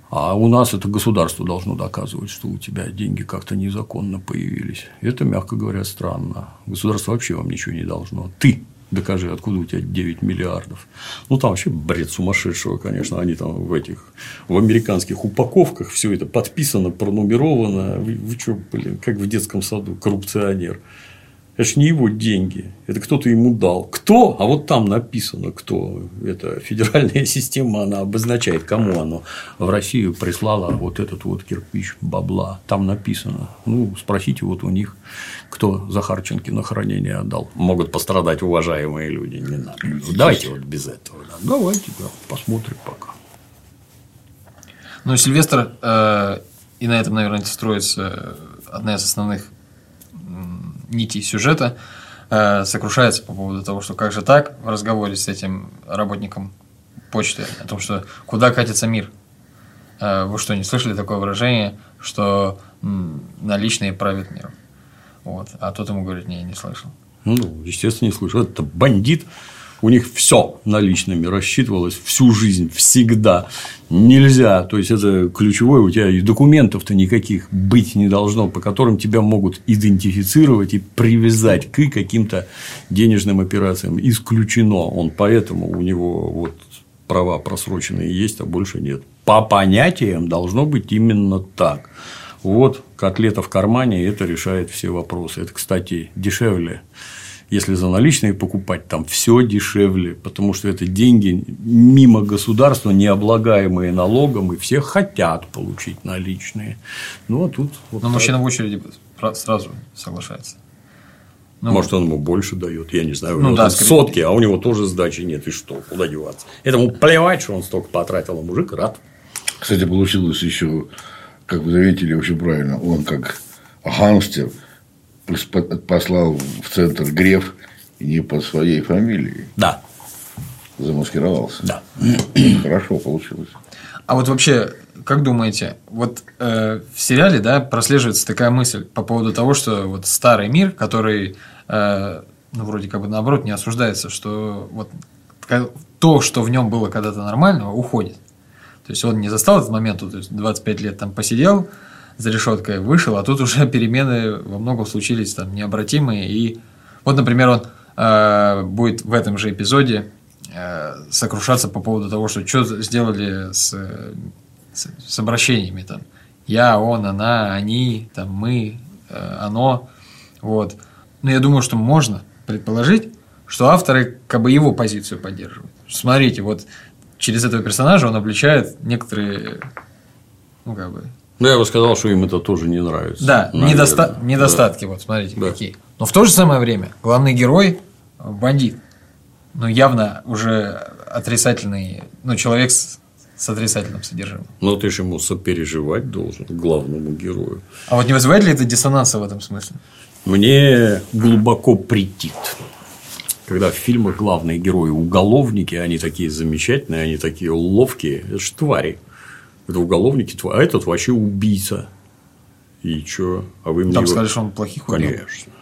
А у нас это государство должно доказывать, что у тебя деньги как-то незаконно появились. Это, мягко говоря, странно. Государство вообще вам ничего не должно. Ты Докажи, откуда у тебя 9 миллиардов. Ну, там вообще бред сумасшедшего, конечно. Они там в этих, в американских упаковках все это подписано, пронумеровано. Вы, вы что, блин, как в детском саду, коррупционер. Это ж не его деньги. Это кто-то ему дал. Кто? А вот там написано, кто. Это федеральная система, она обозначает, кому оно в Россию прислала вот этот вот кирпич бабла. Там написано. Ну, спросите вот у них, кто Захарченки на хранение отдал. Могут пострадать уважаемые люди. Не надо. Давайте вот без этого. Да. Давайте, да, посмотрим пока. Ну, Сильвестр, э, и на этом, наверное, строится одна из основных нитей сюжета, э, сокрушается по поводу того, что как же так в разговоре с этим работником почты, о том, что куда катится мир. Э, вы что, не слышали такое выражение, что наличные правят миром? Вот. А тот ему говорит, не, не слышал. Ну, естественно, не слышал. Это бандит, у них все наличными рассчитывалось всю жизнь, всегда. Нельзя. То есть, это ключевое, у тебя и документов-то никаких быть не должно, по которым тебя могут идентифицировать и привязать к каким-то денежным операциям. Исключено. Он поэтому у него вот права просроченные есть, а больше нет. По понятиям должно быть именно так. Вот котлета в кармане, это решает все вопросы. Это, кстати, дешевле если за наличные покупать, там все дешевле, потому что это деньги мимо государства, не облагаемые налогом, и все хотят получить наличные. Ну, а тут. Вот Но так. мужчина в очереди сразу соглашается. Ну, Может, он ему больше дает, я не знаю, у ну, него да, сотки, а у него тоже сдачи нет, и что, куда деваться? Этому плевать, что он столько потратил, а мужик рад. Кстати, получилось еще, как вы заметили, очень правильно, он как гангстер – послал в центр Греф не по своей фамилии. Да. Замаскировался. Да. Хорошо получилось. А вот вообще, как думаете, вот э, в сериале, да, прослеживается такая мысль по поводу того, что вот старый мир, который, э, ну, вроде как бы наоборот не осуждается, что вот то, что в нем было когда-то нормального, уходит. То есть он не застал этот момент, то есть 25 лет там посидел, за решеткой вышел, а тут уже перемены во многом случились там необратимые. И вот, например, он э, будет в этом же эпизоде э, сокрушаться по поводу того, что что сделали с, с, с обращениями там. Я, он, она, они, там, мы, э, оно. Вот. Но я думаю, что можно предположить, что авторы как бы его позицию поддерживают. Смотрите, вот через этого персонажа он обличает некоторые ну, как бы, ну, я бы сказал, что им это тоже не нравится. Да, недоста... недостатки, да. вот смотрите, да. какие. Но в то же самое время главный герой бандит. Ну, явно уже отрицательный, ну, человек с, с отрицательным содержимым. Но ты же ему сопереживать должен, главному герою. А вот не вызывает ли это диссонанса в этом смысле? Мне глубоко претит. Когда в фильмах главные герои уголовники, они такие замечательные, они такие ловкие, это же твари. Это уголовники, а этот вообще убийца. И что? А вы мне Там его... сказали, что он плохих убил. Конечно.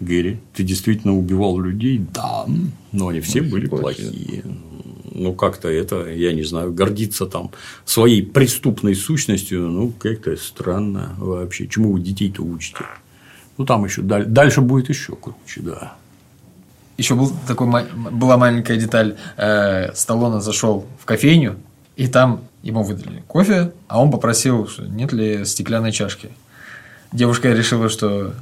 Герри, ты действительно убивал людей? Да. Но они все ну, были плохие. плохие. Ну, как-то это, я не знаю, гордиться там своей преступной сущностью, ну, как-то странно вообще. Чему вы детей-то учите? Ну, там еще дальше будет еще круче, да. Еще был такой, была маленькая деталь. Э, Сталлоне зашел в кофейню, и там ему выдали кофе, а он попросил, нет ли стеклянной чашки. Девушка решила, что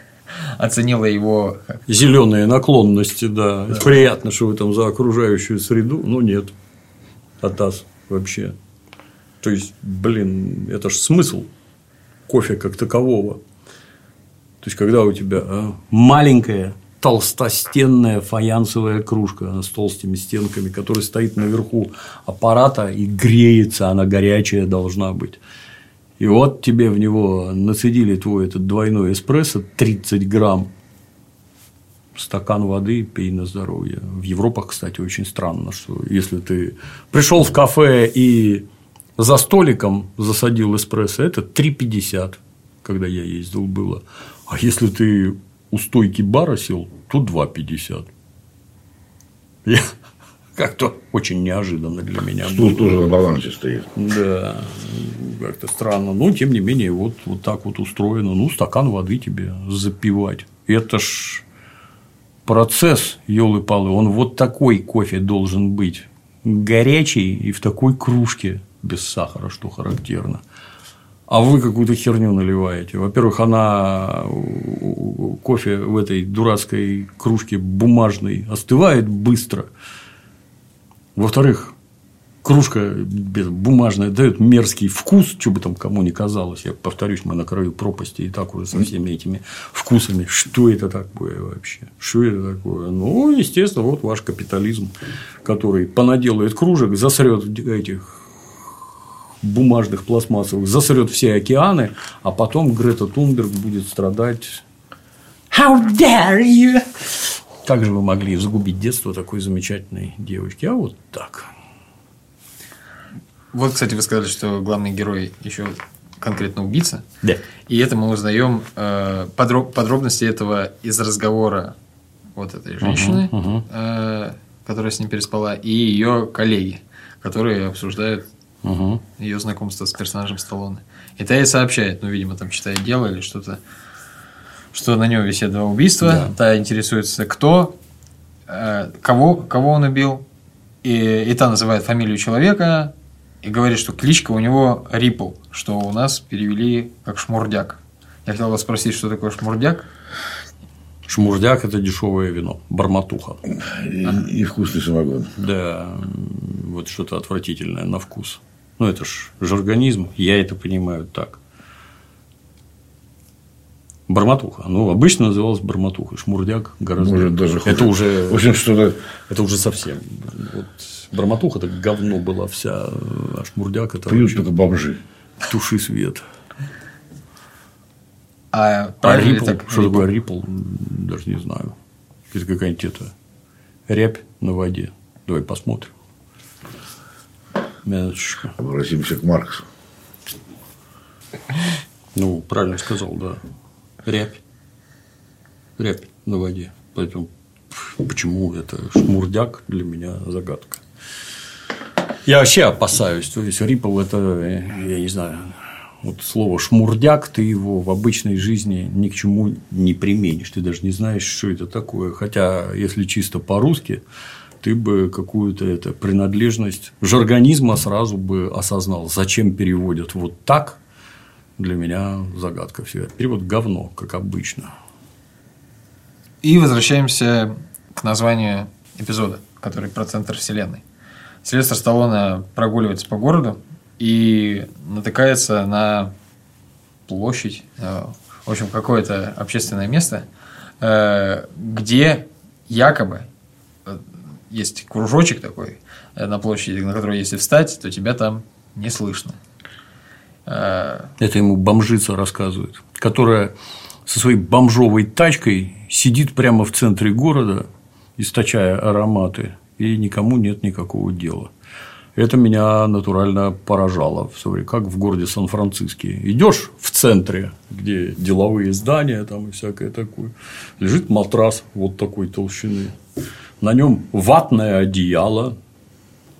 оценила его... Зеленые наклонности, да. да. Приятно, что вы там за окружающую среду, но нет. Атас вообще. То есть, блин, это же смысл кофе как такового. То есть, когда у тебя а, маленькая толстостенная фаянсовая кружка с толстыми стенками, которая стоит наверху аппарата и греется, она горячая должна быть. И вот тебе в него нацедили твой этот двойной эспрессо 30 грамм, стакан воды, пей на здоровье. В Европах, кстати, очень странно, что если ты пришел в кафе и за столиком засадил эспрессо, это 3,50, когда я ездил, было. А если ты у стойки бара сел, то 2,50. Я как-то очень неожиданно для меня. Стул было. тоже на балансе стоит. Да, как-то странно. Но, тем не менее, вот, вот так вот устроено. Ну, стакан воды тебе запивать. Это ж процесс, елы-палы, он вот такой кофе должен быть. Горячий и в такой кружке без сахара, что характерно. а вы какую-то херню наливаете. Во-первых, она кофе в этой дурацкой кружке бумажной остывает быстро. Во-вторых, кружка бумажная дает мерзкий вкус, что бы там кому ни казалось. Я повторюсь, мы на краю пропасти и так уже со всеми этими вкусами. Что это такое вообще? Что это такое? Ну, естественно, вот ваш капитализм, который понаделает кружек, засрет этих бумажных, пластмассовых, засрет все океаны, а потом Грета Тунберг будет страдать. How dare you! Как же вы могли загубить детство такой замечательной девочки? А вот так. Вот, кстати, вы сказали, что главный герой еще конкретно убийца. Да. И это мы узнаем э, подроб, подробности этого из разговора вот этой женщины, Мгм, мгм. э, которая с ним переспала, и ее коллеги, которые обсуждают Угу. ее знакомство с персонажем Сталлоне. И та ей сообщает, ну, видимо, там читает дело или что-то, что на нем висят два убийства. Да. Та интересуется, кто, э, кого, кого он убил. И, и та называет фамилию человека и говорит, что кличка у него Рипл, что у нас перевели как Шмурдяк. Я хотел вас спросить, что такое Шмурдяк? Шмурдяк – это дешевое вино, барматуха. И, и вкусный самогон. Да, вот что-то отвратительное на вкус. Ну, это ж жаргонизм, я это понимаю так. Барматуха. Ну, обычно называлась барматуха. Шмурдяк гораздо. Может, даже хуже. Это уже, В общем, что-то это уже совсем. Вот барматуха это говно была вся, а шмурдяк это пьют вообще только бомжи. туши свет. А А рипл, так? что такое рипл, даже не знаю. Это какая-нибудь это рябь на воде. Давай посмотрим. Минуточку. Обратимся к Марксу. Ну, правильно сказал, да. Рябь. Рябь на воде. Поэтому почему это шмурдяк для меня загадка. Я вообще опасаюсь. То есть Рипл это, э, я не знаю, вот слово шмурдяк, ты его в обычной жизни ни к чему не применишь. Ты даже не знаешь, что это такое. Хотя, если чисто по-русски, ты бы какую-то это, принадлежность жаргонизма сразу бы осознал. Зачем переводят вот так, для меня загадка все. Перевод говно, как обычно. И возвращаемся к названию эпизода, который про центр вселенной. Сильвестр Сталлоне прогуливается по городу и натыкается на площадь, э, в общем, какое-то общественное место, э, где якобы э, есть кружочек такой на площади, на который если встать, то тебя там не слышно. Э, Это ему бомжица рассказывает, которая со своей бомжовой тачкой сидит прямо в центре города, источая ароматы, и никому нет никакого дела. Это меня натурально поражало. Как в городе Сан-Франциско. Идешь в центре, где деловые здания там и всякое такое. Лежит матрас вот такой толщины. На нем ватное одеяло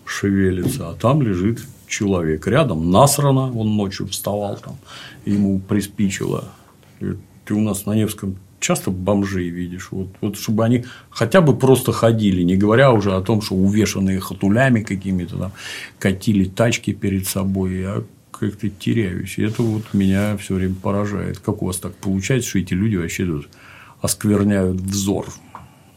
шевелится, а там лежит человек. Рядом насрано, он ночью вставал там, ему приспичило. Ты у нас на Невском часто бомжей видишь, вот, вот чтобы они хотя бы просто ходили, не говоря уже о том, что увешанные хатулями какими-то там катили тачки перед собой, я как-то теряюсь. И это вот меня все время поражает. Как у вас так получается, что эти люди вообще тут оскверняют взор?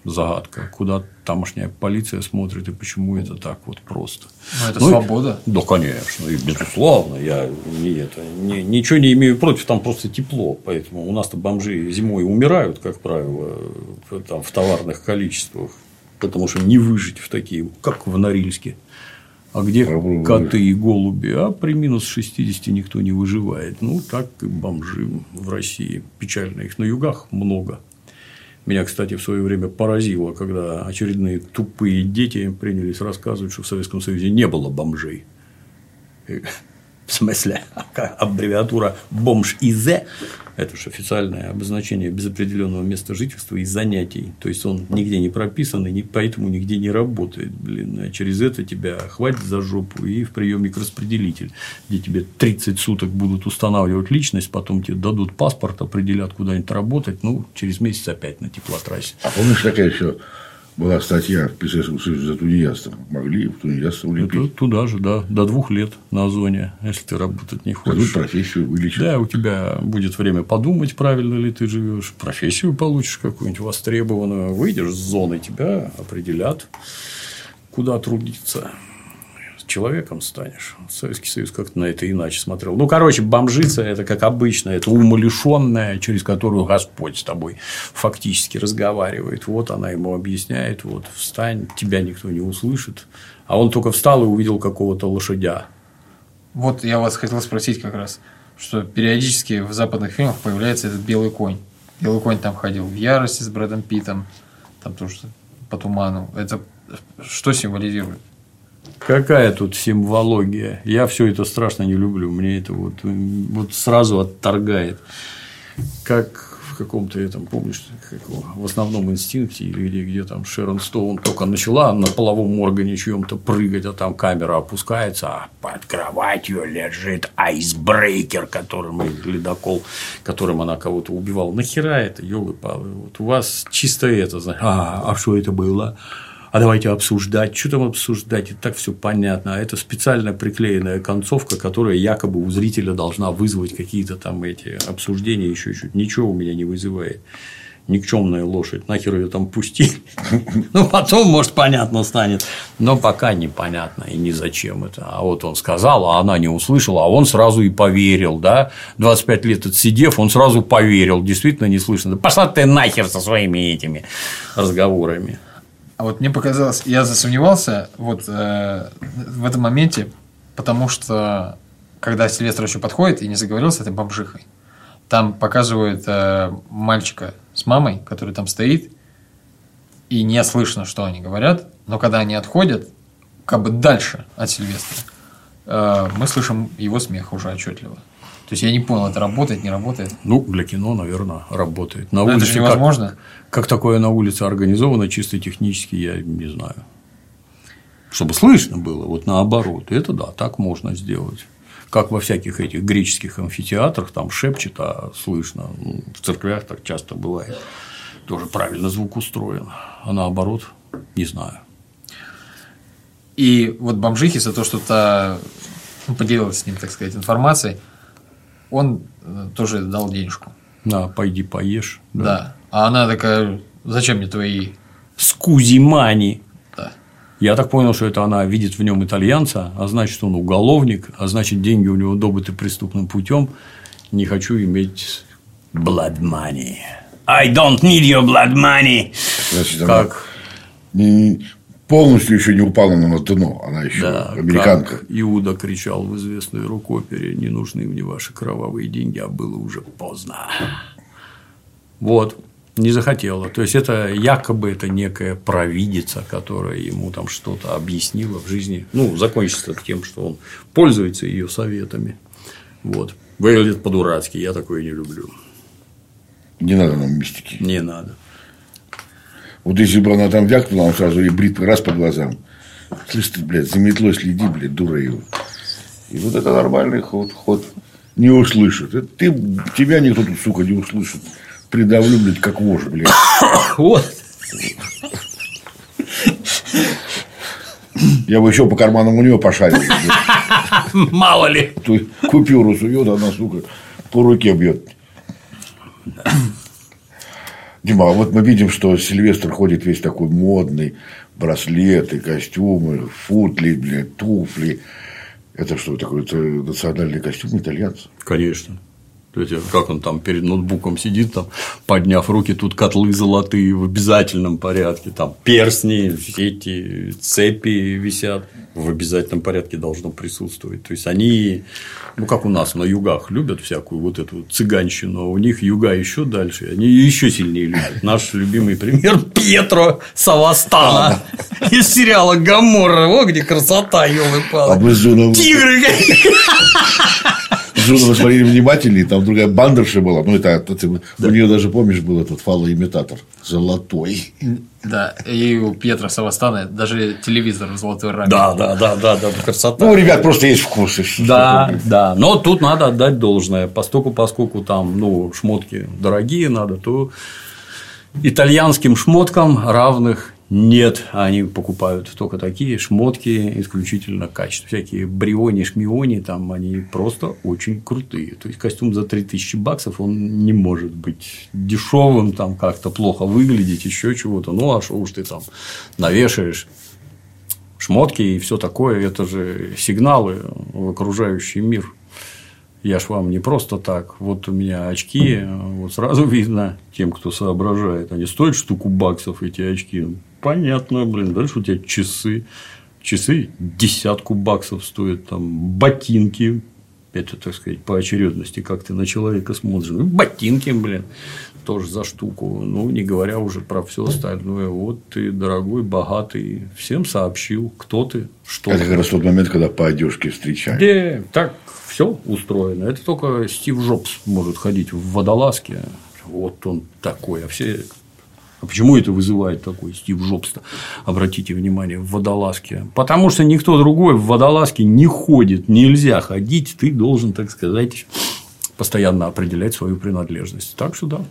Загадка. Куда тамошняя полиция смотрит и почему это так вот просто? Ну, это Ну, и- свобода. Да, конечно, и безусловно, я не это, не- ничего не имею против, там просто тепло, поэтому у нас-то бомжи зимой умирают, как правило, в- там, в товарных количествах, потому что не выжить в такие, как в Норильске. А где коты и голуби? А при минус 60 никто не выживает. Ну, так и бомжи в России. Печально. Их на югах много. Меня, кстати, в свое время поразило, когда очередные тупые дети принялись рассказывать, что в Советском Союзе не было бомжей. И, В смысле, аббревиатура бомж ИЗ – это же официальное обозначение без определенного места жительства и занятий. То есть он нигде не прописан и поэтому нигде не работает. Блин, а через это тебя хватит за жопу и в приемник распределитель, где тебе 30 суток будут устанавливать личность, потом тебе дадут паспорт, определят куда-нибудь работать, ну, через месяц опять на теплотрассе. А помнишь, такая еще была статья в союзе за тунеядство. Могли в тунеядство Это улепить. туда же, да, до двух лет на озоне, если ты работать не Дадут хочешь. профессию вылечат. Да, у тебя будет время подумать, правильно ли ты живешь, профессию получишь какую-нибудь востребованную, выйдешь с зоны, тебя определят, куда трудиться. Человеком станешь. Советский Союз как-то на это иначе смотрел. Ну, короче, бомжица – это как обычно, это умалишенная, через которую Господь с тобой фактически разговаривает. Вот она ему объясняет, вот встань, тебя никто не услышит. А он только встал и увидел какого-то лошадя. Вот я вас хотел спросить как раз, что периодически в западных фильмах появляется этот белый конь. Белый конь там ходил в ярости с Брэдом Питом, там тоже по туману. Это что символизирует? Какая тут симвология? Я все это страшно не люблю. Мне это вот, вот сразу отторгает. Как в каком-то этом, помнишь, как в основном инстинкте или где, где там Шерон Стоун только начала на половом органе чьем-то прыгать, а там камера опускается, а под кроватью лежит айсбрейкер, которым ледокол, которым она кого-то убивала. Нахера это, елы палы Вот у вас чисто это, а, а что это было? А давайте обсуждать. Что там обсуждать? И так все понятно. А это специально приклеенная концовка, которая якобы у зрителя должна вызвать какие-то там эти обсуждения, еще чуть Ничего у меня не вызывает. Никчемная лошадь, нахер ее там пусти. Ну, потом, может, понятно станет. Но пока непонятно и ни зачем это. А вот он сказал, а она не услышала, а он сразу и поверил, да. 25 лет отсидев, он сразу поверил. Действительно не слышно. Да пошла ты нахер со своими этими разговорами. А вот мне показалось, я засомневался вот э, в этом моменте, потому что когда Сильвестр еще подходит и не заговорил с этой бомжихой, там показывают э, мальчика с мамой, который там стоит, и не слышно, что они говорят, но когда они отходят, как бы дальше от Сильвестра, э, мы слышим его смех уже отчетливо. То есть я не понял, это работает, не работает. Ну, для кино, наверное, работает. На Но это улице же как- невозможно. Как, такое на улице организовано, чисто технически, я не знаю. Чтобы слышно было, вот наоборот. Это да, так можно сделать. Как во всяких этих греческих амфитеатрах, там шепчет, а слышно. Ну, В церквях так часто бывает. Тоже правильно звук устроен. А наоборот, не знаю. И вот бомжихи за то, что та ну, поделилась с ним, так сказать, информацией, он э, тоже дал денежку. На, пойди поешь. Да. А она такая, зачем мне твои... Скузимани. Да. Я так понял, что это она видит в нем итальянца, а значит, он уголовник, а значит, деньги у него добыты преступным путем. Не хочу иметь blood money. I don't need your blood money. Значит, Как, не- полностью еще не упала на дно. Она еще да, американка. Иуда кричал в известной рукопере, не нужны мне ваши кровавые деньги, а было уже поздно. Вот. Не захотела. То есть это якобы это некая провидица, которая ему там что-то объяснила в жизни. Ну, закончится тем, что он пользуется ее советами. Вот. Выглядит по-дурацки, я такое не люблю. Не надо нам мистики. Не надо. Вот если бы она там вякнула, он сразу ей бритвы раз по глазам. Слышь ты, блядь, за метлой следи, блядь, дура его. И вот это нормальный ход, ход. Не услышит. Это ты, тебя никто тут, сука, не услышит. Придавлю, блядь, как вож, блядь. Вот. Я бы еще по карманам у нее пошарил. Мало ли. Купюру сует, она, сука, по руке бьет. Дима, а вот мы видим, что Сильвестр ходит весь такой модный, браслеты, костюмы, футли, блядь, туфли. Это что такое? Это национальный костюм итальянцев? Конечно. То есть, как он там перед ноутбуком сидит, там, подняв руки, тут котлы золотые в обязательном порядке, там перстни, все эти цепи висят в обязательном порядке должно присутствовать. То есть они, ну как у нас на югах любят всякую вот эту цыганщину, а у них юга еще дальше, они еще сильнее любят. Наш любимый пример Пьетро Савастана из сериала Гаморра. О, где красота, елы А палы Зуновым, Тигры Зуновым смотрели внимательнее, там другая бандерша была. Ну, это, это- у нее даже, помнишь, был этот фалоимитатор золотой. Да, и у Петра Савастана даже телевизор в золотой раме. Да, да, да, да, да, красота. Ну, ребят просто есть вкус. и что- Да, да. Но тут надо отдать должное. Поскольку, поскольку там, ну, шмотки дорогие надо, то итальянским шмоткам равных Нет, они покупают только такие шмотки исключительно качества. Всякие бриони, шмиони, там они просто очень крутые. То есть костюм за 3000 баксов, он не может быть дешевым, там как-то плохо выглядеть, еще чего-то. Ну, а что уж ты там навешаешь шмотки и все такое, это же сигналы в окружающий мир. Я ж вам не просто так. Вот у меня очки, вот сразу видно тем, кто соображает. Они стоят штуку баксов, эти очки. Понятно, блин. Дальше у тебя часы. Часы десятку баксов стоят. Там ботинки. Это, так сказать, по очередности, как ты на человека смотришь. Ну, ботинки, блин, тоже за штуку. Ну, не говоря уже про все остальное. Вот ты, дорогой, богатый, всем сообщил, кто ты, что Это ты. как раз тот момент, когда по одежке встречаем. Да, так все устроено. Это только Стив Джобс может ходить в водолазке. Вот он такой. А все а почему это вызывает такой Стив Джобс-то? Обратите внимание, в водолазке. Потому что никто другой в водолазке не ходит. Нельзя ходить. Ты должен, так сказать, постоянно определять свою принадлежность. Так что да,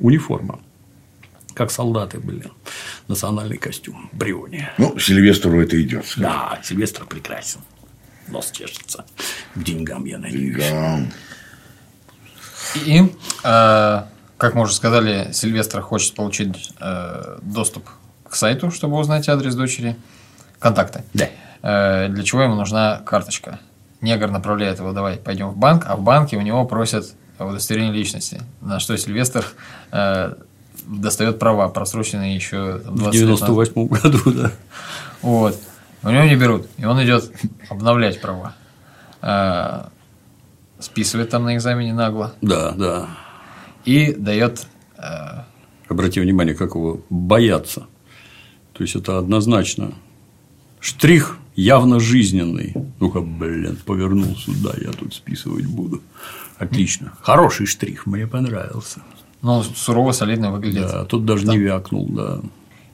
униформа. Как солдаты были. Национальный костюм. Бриони. Ну, Сильвестру это идет. Да, Сильвестр прекрасен. Нос чешется. К деньгам, я надеюсь. Да. И, э, как мы уже сказали, Сильвестр хочет получить э, доступ к сайту, чтобы узнать адрес дочери, контакты. Да. Э, для чего ему нужна карточка. Негр направляет его, давай, пойдем в банк, а в банке у него просят удостоверение личности. На что Сильвестр э, достает права, просроченные еще там, В 20 лет назад. 98 году, да. Вот. У него не берут. И он идет обновлять права. Э, Списывает там на экзамене нагло. Да, да. И дает э, Обрати внимание, как его боятся. То есть это однозначно. Штрих явно жизненный. Ну-ка, блин, повернул сюда, я тут списывать буду. Отлично. Хороший штрих, мне понравился. ну, сурово, солидно выглядит. Да, тут даже не вякнул, да.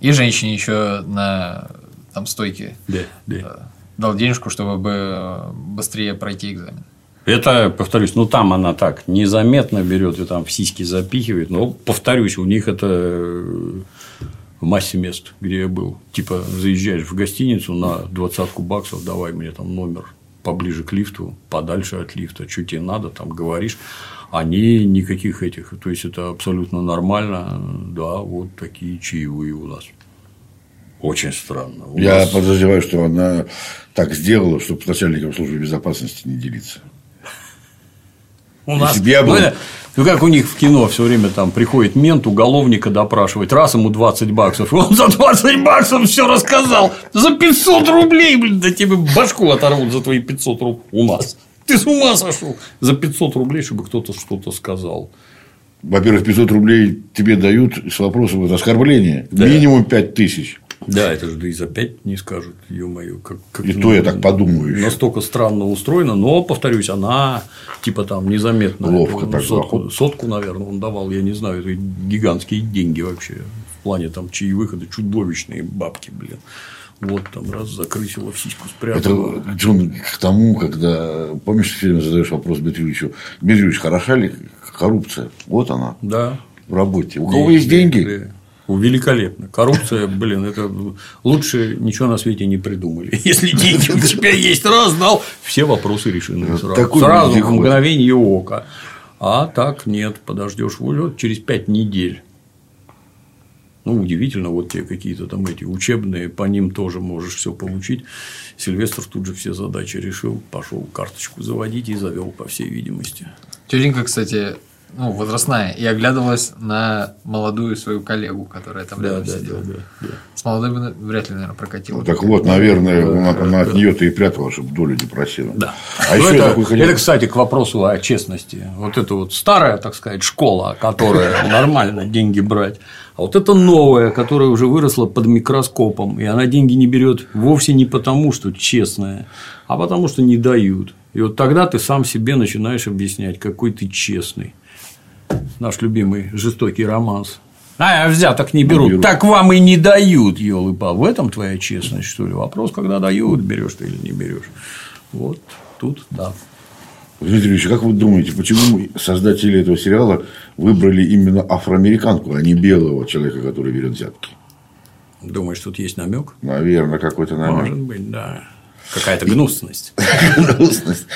И женщине еще на там стойке Да, да. э, дал денежку, чтобы бы э, быстрее пройти экзамен. Это, повторюсь, ну там она так незаметно берет и там в сиськи запихивает. Но, повторюсь, у них это э, в массе мест, где я был. Типа, заезжаешь в гостиницу на двадцатку баксов, давай мне там номер поближе к лифту, подальше от лифта, что тебе надо, там говоришь. Они никаких этих, то есть это абсолютно нормально, да, вот такие чаевые у нас. Очень странно. У Я нас- подозреваю, что она так сделала, чтобы с начальником службы безопасности не делиться. У нас, я был- ну, ну, как у них в кино все время там приходит мент, уголовника допрашивать, раз ему 20 баксов, и он за 20 баксов все рассказал. За 500 рублей, блин, да тебе башку оторвут за твои 500 рублей у нас. Ты с ума сошел? За 500 рублей, чтобы кто-то что-то сказал. Во-первых, 500 рублей тебе дают с вопросом это оскорбление. Да. Минимум 5 тысяч. Да, это же за 5 не скажут, ё-моё. Как, как, И то я так подумаю еще. Настолько странно устроено, но, повторюсь, она типа там незаметно. Ловко Ну, так сотку, сотку, наверное, он давал, я не знаю, это гигантские деньги вообще. В плане там чаевых, это чудовищные бабки, блин. Вот там раз закрысила в сиську Это, спрятала. Джон, к тому, когда, помнишь, в фильме задаешь вопрос Дмитрий Ильич, хороша ли коррупция? Вот она Да. в работе. У кого есть деньги? Да. О, Великолепно. Коррупция, блин, это лучше ничего на свете не придумали. Если деньги у тебя есть, раз дал, все вопросы решены сразу. Сразу в мгновение ока. А так нет, подождешь вот через пять недель. Ну, удивительно, вот тебе какие-то там эти учебные, по ним тоже можешь все получить. Сильвестр тут же все задачи решил, пошел карточку заводить и завел, по всей видимости. Тетенька, кстати, ну, возрастная, и оглядывалась на молодую свою коллегу, которая там Да, рядом да, сидела. да, да, да. С молодой бы вряд ли, наверное, прокатила. Так вот, наверное, она, она от нее-то и прятала, чтобы долю не просила. Да. А Ну, еще это, такой хотел- это, кстати, к вопросу о честности. Вот это вот старая, так сказать, школа, которая нормально деньги брать. А вот это новая, которая уже выросла под микроскопом. И она деньги не берет вовсе не потому, что честная, а потому, что не дают. И вот тогда ты сам себе начинаешь объяснять, какой ты честный. Наш любимый жестокий романс. А, взяток не берут. берут. Так вам и не дают, елы В этом твоя честность, что ли? Вопрос, когда дают, берешь ты или не берешь. Вот тут да. Дмитрий Ильич, как вы думаете, почему создатели этого сериала выбрали именно афроамериканку, а не белого человека, который берет взятки? Думаешь, тут есть намек? Наверное, какой-то намек. Может быть, да. Какая-то гнусность. Гнусность.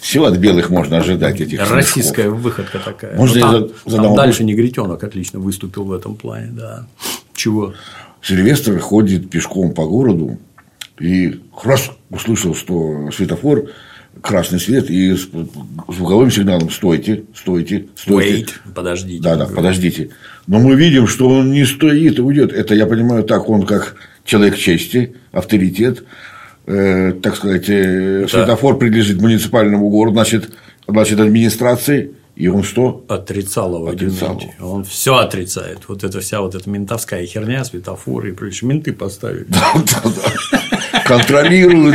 Все от белых можно ожидать этих Российская выходка такая. Можно Ну, я там, там задам вопрос? дальше Негритенок отлично выступил в этом плане, да. Чего? Сильвестр ходит пешком по городу и раз услышал, что светофор красный свет и с звуковым сигналом стойте, стойте, стойте. Wait, подождите. Да, да, подождите. Но мы видим, что он не стоит и уйдет. Это я понимаю так, он как человек чести, авторитет, э, так сказать, э, светофор принадлежит муниципальному городу, значит, значит, администрации, и он что? Отрицал его Отрицал. Он все отрицает. Вот эта вся вот эта ментовская херня, светофоры и прочее. Менты поставили.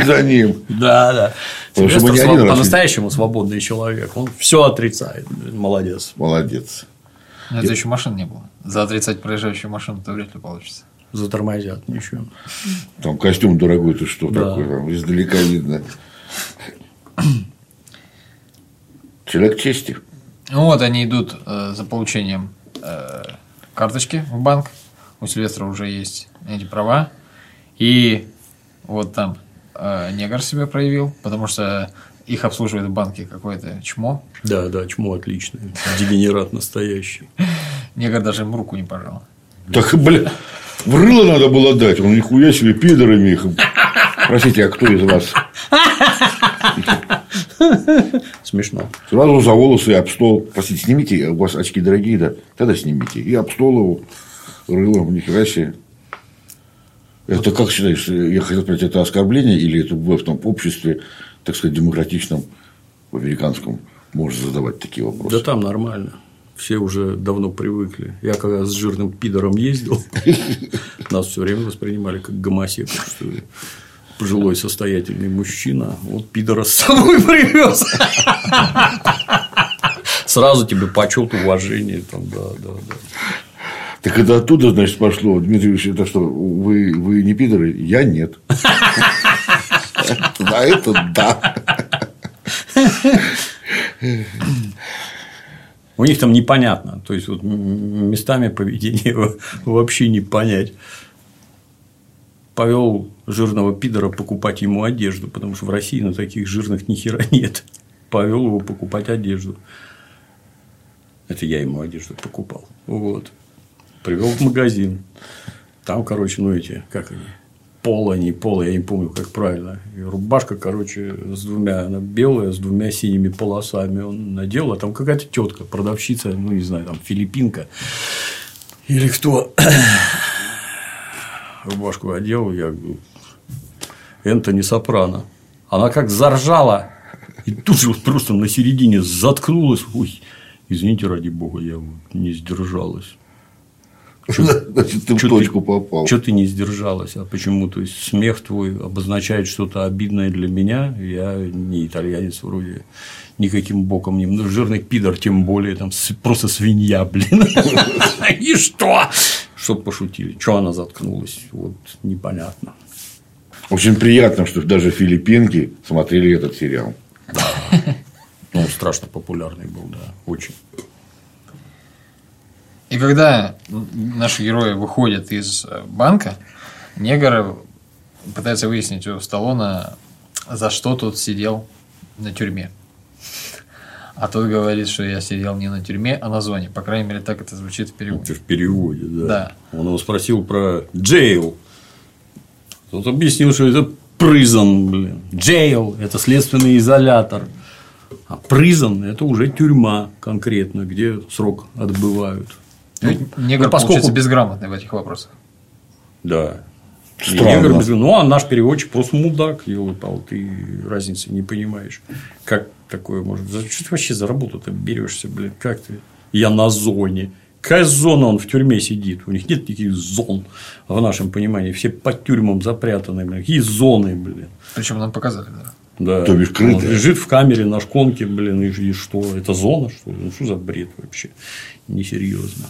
За ним. Да, да. Потому что мы Сильвестр не своб- один раз по-настоящему свободный человек. Он все отрицает. Молодец. Молодец. Но это еще машин не было. За отрицать проезжающую машину то вряд ли получится. Затормозят ничего. Там костюм дорогой, ты что Да. такой, там издалека видно. Человек чести. Ну вот они идут э, за получением э, карточки в банк. У Сильвестра уже есть эти права. И вот там э, негр себя проявил, потому что их обслуживает в банке какое-то чмо. Да, да, чмо отличное. Дегенерат настоящий. Негр даже ему руку не пожал. Так, бля, в рыло надо было дать. Он нихуя себе пидорами их. Простите, а кто из вас? Смешно. Сразу за волосы и об стол. Простите, снимите, у вас очки дорогие, да? Тогда снимите. И об стол его рылом, нихера себе. Это как считаешь, я хотел сказать, это оскорбление или это в этом обществе, так сказать, демократичном, в американском, можно задавать такие вопросы? Да там нормально. Все уже давно привыкли. Я когда с жирным пидором ездил, нас все время воспринимали как гомосеков, что пожилой состоятельный мужчина, вот пидора с собой привез. Сразу тебе почет, уважение. Там, да, да, да. Так это оттуда, значит, пошло. Дмитрий Ильич, это что, вы, вы не пидоры? Я нет. Да, это да. У них там непонятно. То есть, вот местами поведение во- вообще не понять. Повел жирного пидора покупать ему одежду, потому что в России на таких жирных ни хера нет. Повел его покупать одежду. Это я ему одежду покупал. Вот. Привел в магазин. Там, короче, ну эти, как они, поло, не поло, я не помню, как правильно. И рубашка, короче, с двумя, она белая, с двумя синими полосами он надел, а там какая-то тетка, продавщица, ну, не знаю, там, филиппинка. Или кто рубашку одел, я говорю, Энтони Сопрано. Она как заржала, и тут же просто на середине заткнулась. Ой, извините, ради бога, я не сдержалась. Значит, ты в точку попал. Что ты не сдержалась? А почему? То есть смех твой обозначает что-то обидное для меня. Я не итальянец вроде никаким боком не. Ну, жирный пидор, тем более, там просто свинья, блин. И что? Чтоб пошутили. Что она заткнулась? Вот непонятно. Очень приятно, что даже филиппинки смотрели этот сериал. Ну, он страшно популярный был, да, очень. И когда наши герои выходят из э, банка, негр пытается выяснить у Сталлона, за что тот сидел на тюрьме. А тот говорит, что я сидел не на тюрьме, а на зоне. По крайней мере, так это звучит в переводе. Это в переводе, да. Да. Он его спросил про jail. Тот объяснил, что это prison, блин. Jail – это следственный изолятор. А prison – это уже тюрьма конкретно, где срок отбывают. Ну, Негр, ну, поскольку- получается, безграмотный в этих вопросах. Да. Странно. негр без- Ну, а наш переводчик просто мудак, елы-пал, ты разницы не понимаешь. Как такое может? Что ты вообще за работу-то берешься, блин? Как ты? Я на зоне. Какая зона он в тюрьме сидит? У них нет никаких зон в нашем понимании. Все под тюрьмам запрятаны, блин. Какие зоны, блин? Причем нам показали, да. Да. То бишь, крытая. Он лежит в камере на шконке, блин, и, и что? Это зона, что ли? Ну, что за бред вообще? Несерьезно.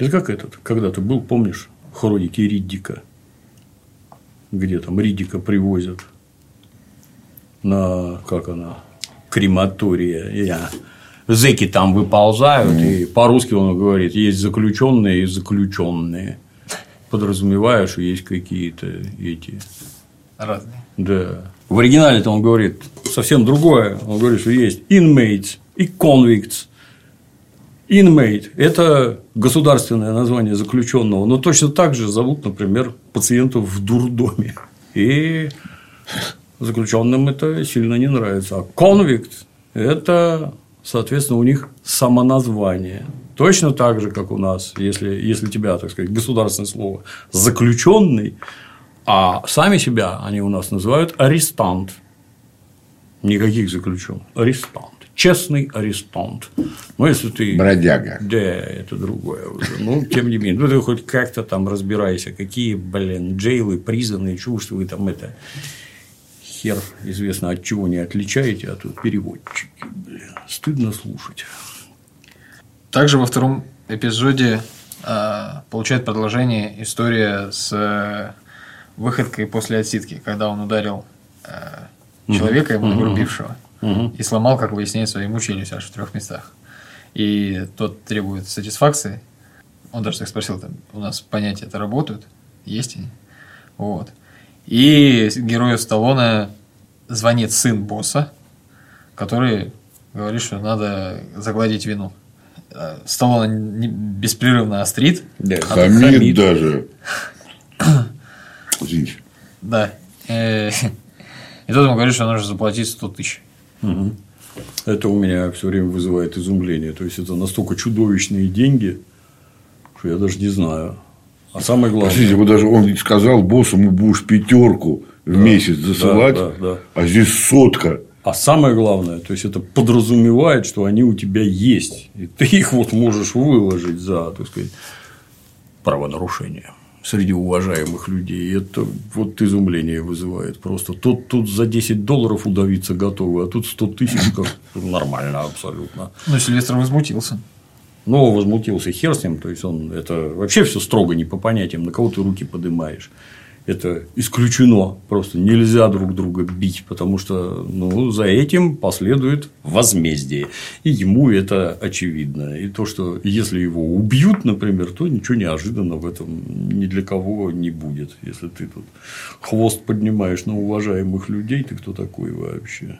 Это как этот, когда ты был, помнишь, хроники Риддика, где там Риддика привозят на, как она, крематория, я, зэки там выползают, и по-русски он говорит, есть заключенные и заключенные. Подразумевая, что есть какие-то эти Разные. да. В оригинале-то он говорит совсем другое. Он говорит, что есть inmates и convicts. Inmate – это государственное название заключенного, но точно так же зовут, например, пациентов в дурдоме. И заключенным это сильно не нравится. А convict – это, соответственно, у них самоназвание. Точно так же, как у нас, если, если тебя, так сказать, государственное слово заключенный, а сами себя они у нас называют арестант. Никаких заключенных. Арестант. Честный арестант. Ну, если ты... Бродяга. Да, это другое уже. Ну, тем не менее. Ну, ты хоть как-то там разбирайся, какие, блин, джейлы, призаны, чушь вы там это... Хер известно от чего не отличаете, а тут переводчики, блин. Стыдно слушать. Также во втором эпизоде э, получает продолжение история с э, выходкой после отсидки, когда он ударил э, человека, ему нагрубившего, и сломал, как выясняется, ему челюсть аж в трех местах. И тот требует сатисфакции. Он даже так спросил, там, у нас понятия это работают, есть они. Вот. И герою Сталлоне звонит сын босса, который говорит, что надо загладить вину. Э, Сталлоне не- беспрерывно острит. Да, Хамид, хамид. даже. Извините. Да. Э, И тот ему говорит, что нужно заплатить 100 тысяч. Мгм. Это у меня все время вызывает изумление. То есть это настолько чудовищные деньги, что я даже не знаю. А самое главное. Простите, вот даже он сказал боссу, мы будешь пятерку в месяц засылать, да, да. а здесь сотка. А самое главное, то есть это подразумевает, что они у тебя есть, и ты их вот можешь выложить за, так сказать, правонарушение среди уважаемых людей. Это вот изумление вызывает просто. Тут, тут за 10 долларов удавиться готовы, а тут 100 тысяч как нормально абсолютно. Ну, Сильвестр возмутился. Но возмутился хер с ним, то есть он это вообще все строго не по понятиям, на кого ты руки поднимаешь. Это исключено, просто нельзя друг друга бить, потому что ну, за этим последует возмездие. И ему это очевидно. И то, что если его убьют, например, то ничего неожиданного в этом ни для кого не будет. Если ты тут хвост поднимаешь на уважаемых людей, ты кто такой вообще?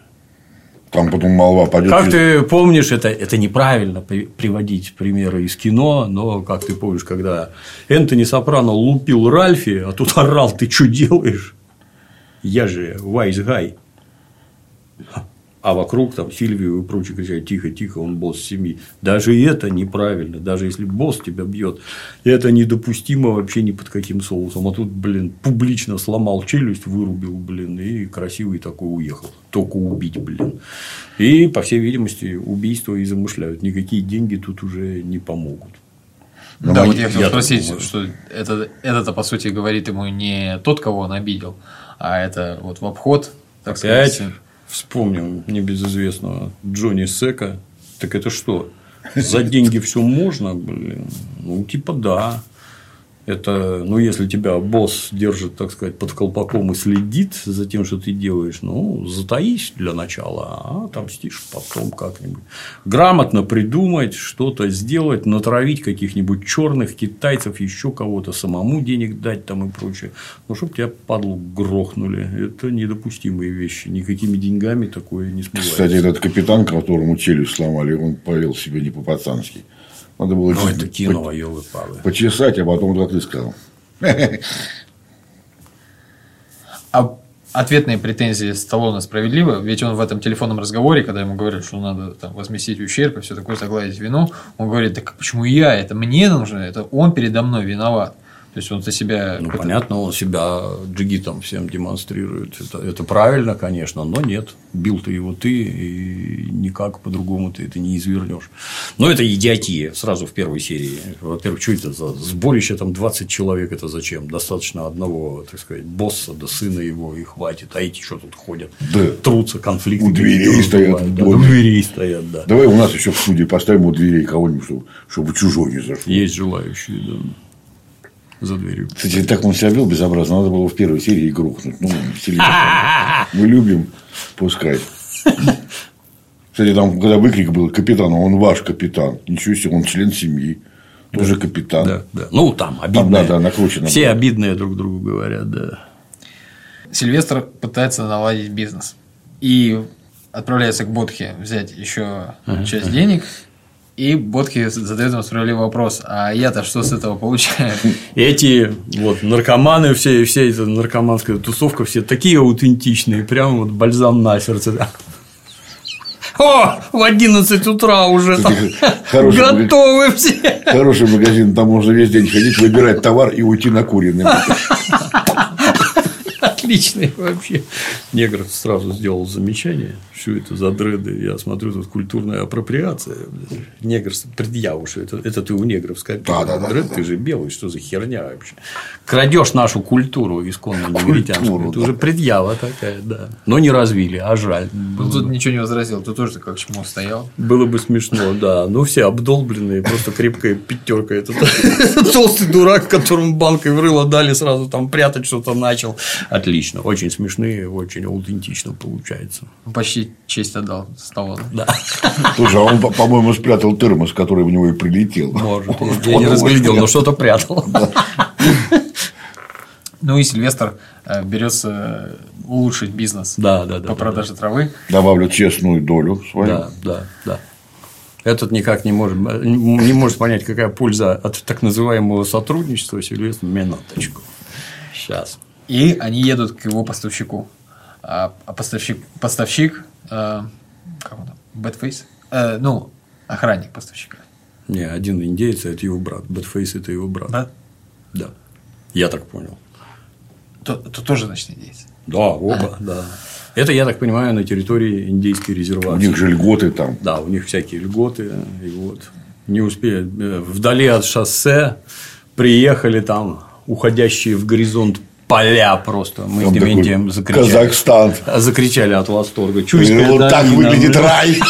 Там потом молва пойдет. Как ты помнишь, это, это неправильно при- приводить примеры из кино, но как ты помнишь, когда Энтони Сопрано лупил Ральфи, а тут орал, ты что делаешь? Я же wise guy. А вокруг там Сильвию и прочие кричат, тихо, тихо, он босс семьи. Даже это неправильно. Даже если босс тебя бьет, это недопустимо вообще ни под каким соусом. А тут, блин, публично сломал челюсть, вырубил, блин, и красивый такой уехал. Только убить, блин. И, по всей видимости, убийство и замышляют. Никакие деньги тут уже не помогут. Ну, да, мы- вот я хотел я спросить, думаю. что это, это, по сути, говорит ему не тот, кого он обидел, а это вот в обход, так Опять сказать. Вспомним небезызвестного Джонни Сека. Так это что? За деньги все можно, блин? Ну, типа да. Это, ну, если тебя босс держит, так сказать, под колпаком и следит за тем, что ты делаешь, ну, затаись для начала, а отомстишь потом как-нибудь. Грамотно придумать, что-то сделать, натравить каких-нибудь черных китайцев, еще кого-то, самому денег дать там и прочее. Ну, чтобы тебя падлу грохнули. Это недопустимые вещи. Никакими деньгами такое не смывается. Кстати, этот капитан, которому челюсть сломали, он повел себя не по-пацански. Надо было Ну, это кино, елы палы почесать, а потом, как ты сказал. А ответные претензии Сталлоне справедливы? Ведь он в этом телефонном разговоре, когда ему говорят, что надо там, возместить ущерб и все такое, загладить вину, он говорит, так почему я? Это мне нужно, это он передо мной виноват. То есть он за себя... Ну, это- понятно, он себя джигитом всем демонстрирует. Это, это правильно, конечно, но нет. Бил ты его ты, и никак по-другому ты это не извернешь. Но это идиотия сразу в первой серии. Во-первых, что это за сборище, там 20 человек, это зачем? Достаточно одного, так сказать, босса, да сына его, и хватит. А эти что тут ходят? Да. Трутся, конфликты. У дверей стоят да. У дверей стоят, да. Давай у нас еще в студии поставим у дверей кого-нибудь, чтобы, чтобы чужой не зашел. Есть желающие, да. За дверью. Кстати, так он себя вел безобразно. Надо было в первой серии грохнуть. Ну, мы любим пускать. Кстати, там, когда выкрик был капитан, он ваш капитан. Ничего себе, он член семьи. Тоже капитан. Да, да. Ну, там обидные. да, да, накручено Все было. обидные друг другу говорят, да. Сильвестр пытается наладить бизнес. И отправляется к Ботхе взять еще часть денег. И Ботхе задает ему справедливый вопрос. А я-то что с этого получаю? Эти вот наркоманы, все, вся эта наркоманская тусовка, все такие аутентичные, прям вот бальзам на сердце. О, в 11 утра уже там Хороший магазин. готовы все. Хороший магазин, там можно весь день ходить, выбирать товар и уйти накуренным. Отличный вообще. Негр сразу сделал замечание, что это за дреды. Я смотрю, тут культурная апроприация. Негр предъяву, что это, это ты у негров скопировал. Да, да, да, Дред, да. ты же белый, что за херня вообще? Крадешь нашу культуру исконно негритянскую. Это да. уже предъява такая, да. Но не развили, а жаль. Ну, Было, тут ничего не возразил. Ты тоже как чмо стоял. было бы смешно, да. Ну, все обдолбленные, просто крепкая пятерка. Это толстый дурак, которому банкой в рыло дали, сразу там прятать что-то начал. Отлично. Очень смешные, очень аутентично получается. Почти честь отдал Сталлоне. Да, Слушай, а он, по- по-моему, спрятал термос, который в него и прилетел. может. Я не разглядел, но что-то прятал. Ну и Сильвестр э, берется улучшить бизнес Да, да, да. по да, продаже травы. Добавлю честную долю свою. Да, да, да. Этот никак не может, не может понять, какая польза от так называемого сотрудничества. Сильвестр, минуточку. Сейчас. И они едут к его поставщику. А, а поставщик, поставщик э, как он там, Bad Face? Э, ну, охранник поставщика. Не, один индейец, а это его брат. Bad Face – это его брат. Да? Да. Я так понял. То, то тоже, значит, индейец. Да, оба, да. Это, я так понимаю, на территории индейской У резервации. них же льготы там. Да, у них всякие льготы. И вот не успели. э, Вдали от шоссе приехали там уходящие в горизонт поля просто. Мы Там такой Дементием закричали. Казахстан. Закричали от восторга. Чуйская вот так долина, выглядит ну, рай.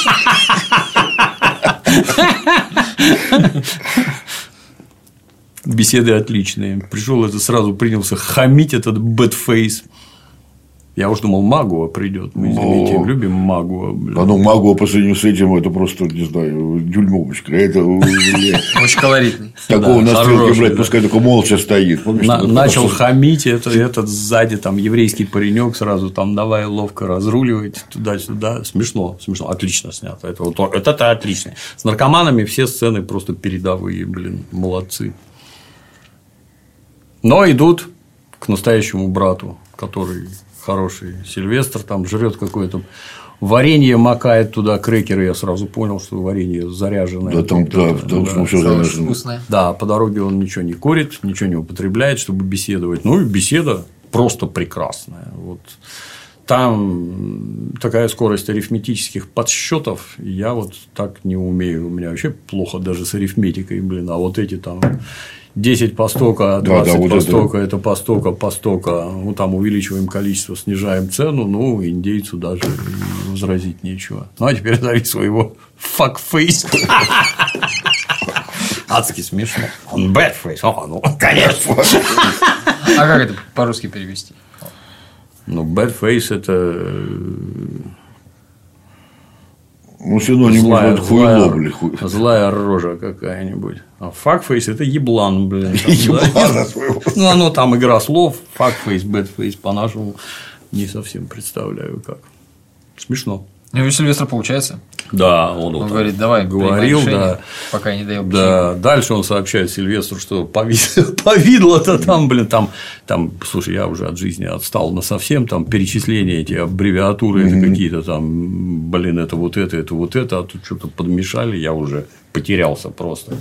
Беседы отличные. Пришел это сразу принялся хамить этот Bad Face. Я уж думал, Магуа придет. Мы с О. Дементием любим Магуа. блин. А ну, Магуа по сравнению с этим, это просто, не знаю, дюймовочка. Это, Очень колоритный. такого на стрелке, блядь, пускай только молча стоит. Начал хамить, это, этот сзади там еврейский паренек сразу там давай ловко разруливать туда-сюда. Смешно, смешно. Отлично снято. Это, вот, это, это отлично. С наркоманами все сцены просто передовые, блин, молодцы. Но идут к настоящему брату, который хороший Сильвестр, там жрет какое-то варенье, макает туда крекеры. Я сразу понял, что варенье заряженное. Да, там, да, потому да. что все очень заряжено. вкусное. Да, по дороге он ничего не курит, ничего не употребляет, чтобы беседовать. Ну и беседа просто прекрасная. Вот там такая скорость арифметических подсчетов, я вот так не умею. У меня вообще плохо даже с арифметикой, блин. А вот эти там 10 по стока, 20 да, вот по это. это по стока, по стока. Ну, там увеличиваем количество, снижаем цену, ну, индейцу даже возразить нечего. Ну, а теперь зови своего факфейс. Адски смешно. Он bad face. О, ну, конечно. А как это по-русски перевести? Ну, bad face это э, Ну, синоним злая, может хуйло, злая, блядь. хуй. злая рожа какая-нибудь. А fuckface это еблан, блин. Еблана своего. Ну, оно там игра слов. Fuckface, bad face по-нашему не совсем представляю как. Смешно. Ну, у Сильвестра получается. Да, он, Он говорит, давай, говорил, решение, да. пока я не доел Да, дальше он сообщает Сильвестру, что повид- повидло-то там, блин, там, там, слушай, я уже от жизни отстал на совсем, там перечисления эти аббревиатуры, это какие-то там, блин, это вот это, это вот это, а тут что-то подмешали, я уже потерялся просто.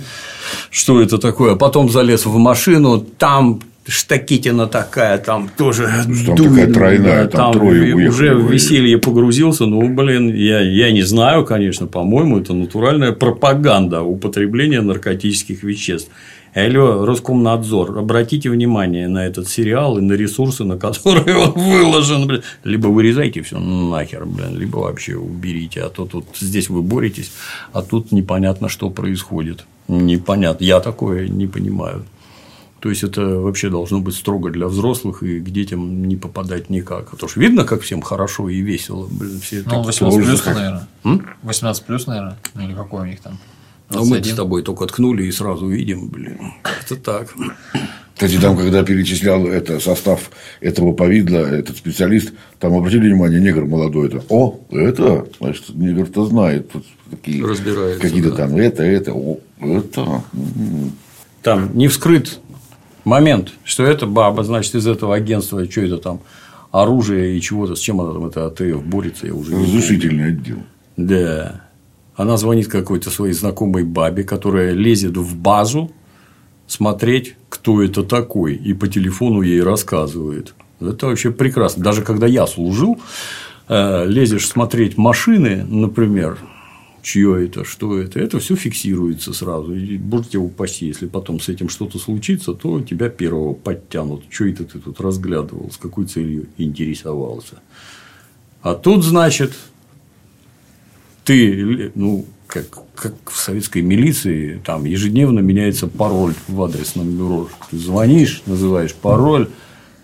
Что это такое? Потом залез в машину, там штакетина такая, там тоже Там дует, такая тройная, да, там трое уехали, уже в веселье погрузился, ну, блин, я, я не знаю, конечно, по-моему, это натуральная пропаганда употребления наркотических веществ. Алло, Роскомнадзор, обратите внимание на этот сериал и на ресурсы, на которые он выложен. Блин. Либо вырезайте все нахер, блин, либо вообще уберите. А то тут здесь вы боретесь, а тут непонятно, что происходит. Непонятно. Я такое не понимаю. То есть это вообще должно быть строго для взрослых и к детям не попадать никак. Потому что видно, как всем хорошо и весело. Блин, все Ну, такие- 18 плюс, наверное. М? 18 плюс, наверное. Ну, или какой у них там? А мы с 21. тобой только ткнули и сразу видим, блин, как-то так. Кстати, там, когда перечислял это, состав этого повидла, этот специалист, там обратили внимание, негр молодой, это, о, это, значит, негр-то знает, тут такие, Разбирается, какие-то да. там, это, это, о, это, м. Там не вскрыт момент, что это баба, значит, из этого агентства, что это там, оружие и чего-то, с чем она там, это АТФ борется, я уже разрушительный отдел. Да. Она звонит какой-то своей знакомой бабе, которая лезет в базу смотреть, кто это такой, и по телефону ей рассказывает. Это вообще прекрасно. Даже когда я служил, э, лезешь смотреть машины, например, чье это, что это, это все фиксируется сразу. И, боже тебя упаси, если потом с этим что-то случится, то тебя первого подтянут. Что это ты тут разглядывал, с какой целью интересовался. А тут, значит, ты, ну, как, как в советской милиции, там ежедневно меняется пароль в адресном бюро. Ты звонишь, называешь пароль,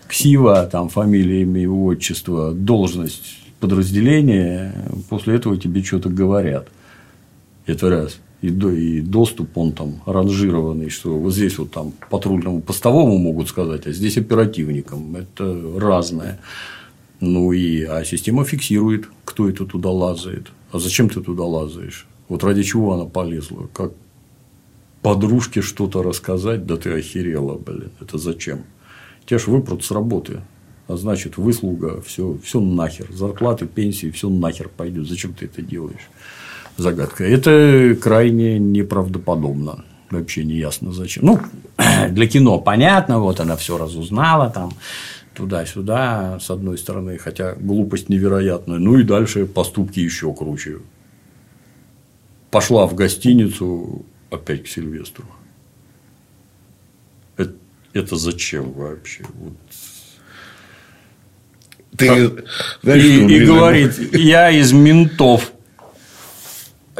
ксива, там фамилия, имя, отчество, должность подразделения, после этого тебе что-то говорят. Это раз. И, и доступ, он там ранжированный, что вот здесь вот там патрульному постовому могут сказать, а здесь оперативникам. Это разное. Ну и а система фиксирует, кто это туда лазает. А зачем ты туда лазаешь? Вот ради чего она полезла? Как подружке что-то рассказать? Да ты охерела, блин. Это зачем? Тебя ж выпрут с работы. А значит, выслуга, все, все нахер. Зарплаты, пенсии, все нахер пойдет. Зачем ты это делаешь? Загадка. Это крайне неправдоподобно. Вообще не ясно зачем. Ну, для кино понятно, вот она все разузнала там туда-сюда, с одной стороны, хотя глупость невероятная. Ну и дальше поступки еще круче. Пошла в гостиницу опять к Сильвестру. Это, это зачем вообще? Вот. Ты, знаешь, и, и говорит, я из ментов.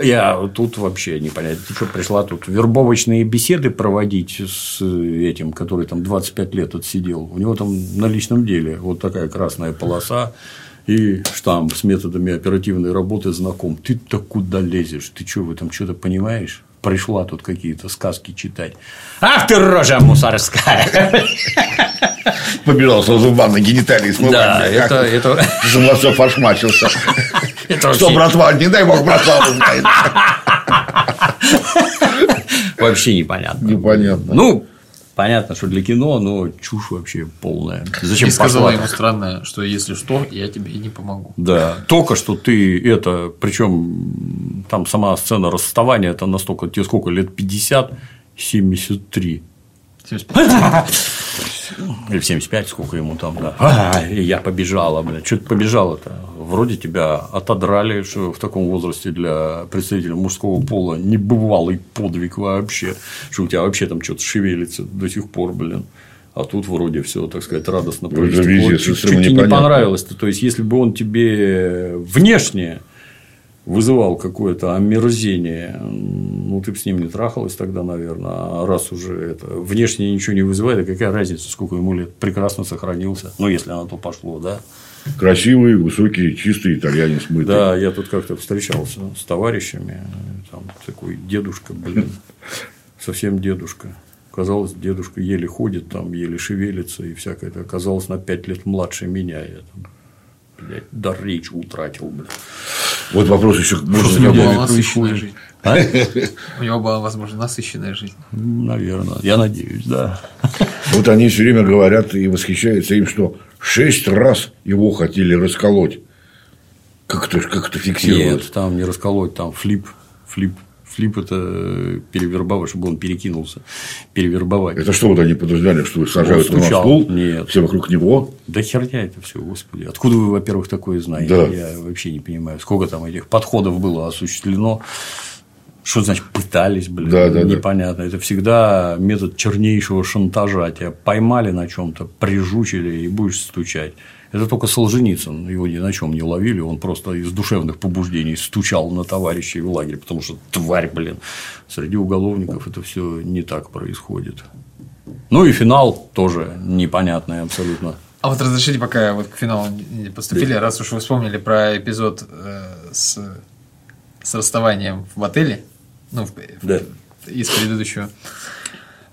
Я тут вообще непонятно. Ты что, пришла тут вербовочные беседы проводить с этим, который там 25 лет отсидел? У него там на личном деле вот такая красная полоса и штамп с методами оперативной работы знаком. Ты-то куда лезешь? Ты что, в этом что-то понимаешь? Пришла тут какие-то сказки читать. Ах ты рожа мусорская! побежал сразу в ванной гениталии смывать. Да, это, это, Самосов фашмачился. это Что, братва, не дай бог, братва узнает. Вообще непонятно. Непонятно. Ну, понятно, что для кино, но чушь вообще полная. Зачем И сказала ему странное, что если что, я тебе не помогу. Да, только что ты это, причем там сама сцена расставания, это настолько, тебе сколько лет, 50, 73. 75. Или в 75, сколько ему там, да. А, и я побежала, блин. Что ты побежала-то? Вроде тебя отодрали, что в таком возрасте для представителя мужского пола небывалый подвиг вообще, что у тебя вообще там что-то шевелится до сих пор, блин. А тут вроде все, так сказать, радостно это проистекло. везде Чуть, совершенно чуть тебе не понравилось-то. То есть, если бы он тебе внешне вызывал какое-то омерзение, ну, ты бы с ним не трахалась тогда, наверное, а раз уже это внешне ничего не вызывает, а какая разница, сколько ему лет, прекрасно сохранился, ну, если на то пошло, да. Красивый, высокий, чистый итальянец мытый. Да, я тут как-то встречался с товарищами, там такой дедушка, блин, совсем дедушка. Казалось, дедушка еле ходит, там, еле шевелится и всякое. это. Оказалось, на пять лет младше меня. Я там, блядь, дар речи утратил, блядь. Вот вопрос еще. У Можно него была насыщенная жизнь. А? У него была, возможно, насыщенная жизнь. Наверное. Я надеюсь, да. Вот они все время говорят и восхищаются им, что шесть раз его хотели расколоть. Как это, как это фиксировалось? Нет, там не расколоть, там флип. Флип. Флип – это перевербовать, чтобы он перекинулся. Перевербовать. Это что вот они подождали, что сажают его на стул, Нет. все вокруг него? Да херня это все, господи. Откуда вы, во-первых, такое знаете? Да. Я вообще не понимаю. Сколько там этих подходов было осуществлено. Что значит пытались, блин? Да, да, да. Непонятно. Это всегда метод чернейшего шантажа. Тебя поймали на чем-то, прижучили и будешь стучать. Это только Солженицын, его ни на чем не ловили, он просто из душевных побуждений стучал на товарищей в лагере, потому что тварь, блин, среди уголовников это все не так происходит. Ну и финал тоже непонятный абсолютно. А вот разрешите, пока вот к финалу не поступили, раз уж вы вспомнили про эпизод э, с, с расставанием в отеле, ну, в- Да. из предыдущего,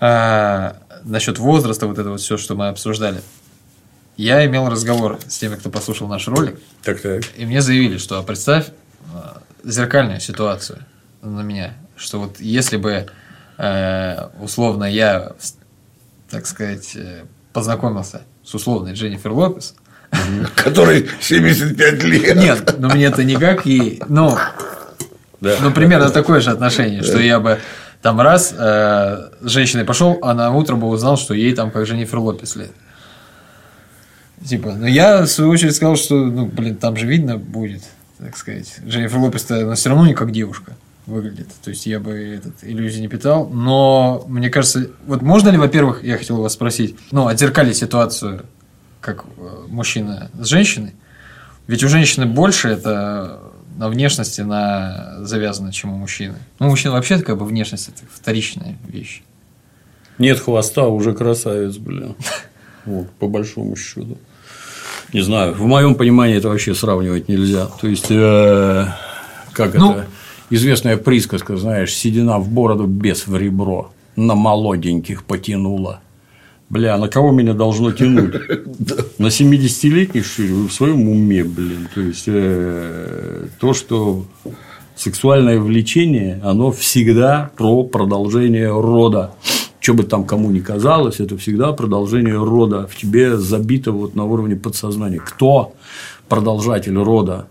а, насчет возраста, вот это вот все, что мы обсуждали. Я имел разговор с теми, кто послушал наш ролик, Так так. и мне заявили, что представь э, зеркальную ситуацию на меня, что вот если бы э, условно я, так сказать, э, познакомился с условной Дженнифер Лопес, Который 75 лет. нет, ну мне это никак ей, ну, Да. ну примерно такое же отношение, что я бы там раз э, с женщиной пошел, а на утро бы узнал, что ей там как Дженнифер Лопес лет. Типа, ну я в свою очередь сказал, что, ну, блин, там же видно будет, так сказать. Дженнифер Лопес-то она все равно не как девушка выглядит. То есть я бы этот, иллюзий не питал. Но мне кажется, вот можно ли, во-первых, я хотел вас спросить, ну, отзеркалить ситуацию, как э, мужчина с женщиной. Ведь у женщины больше это на внешности на завязано, чем у мужчины. Ну, у мужчин вообще как бы внешность это вторичная вещь. Нет хвоста, уже красавец, блин. Вот, по большому счету. Не знаю, в моем понимании это вообще сравнивать нельзя. То есть, э, как Ну- это известная присказка, знаешь, седина в бороду, без в ребро, на молоденьких потянула. Бля, на кого меня должно тянуть? На 70-летних, что ли, в своем уме, блин. То есть, э, то, что сексуальное влечение, оно всегда про продолжение рода. Что бы там кому ни казалось, это всегда продолжение рода. В тебе забито вот на уровне подсознания. Кто продолжатель рода?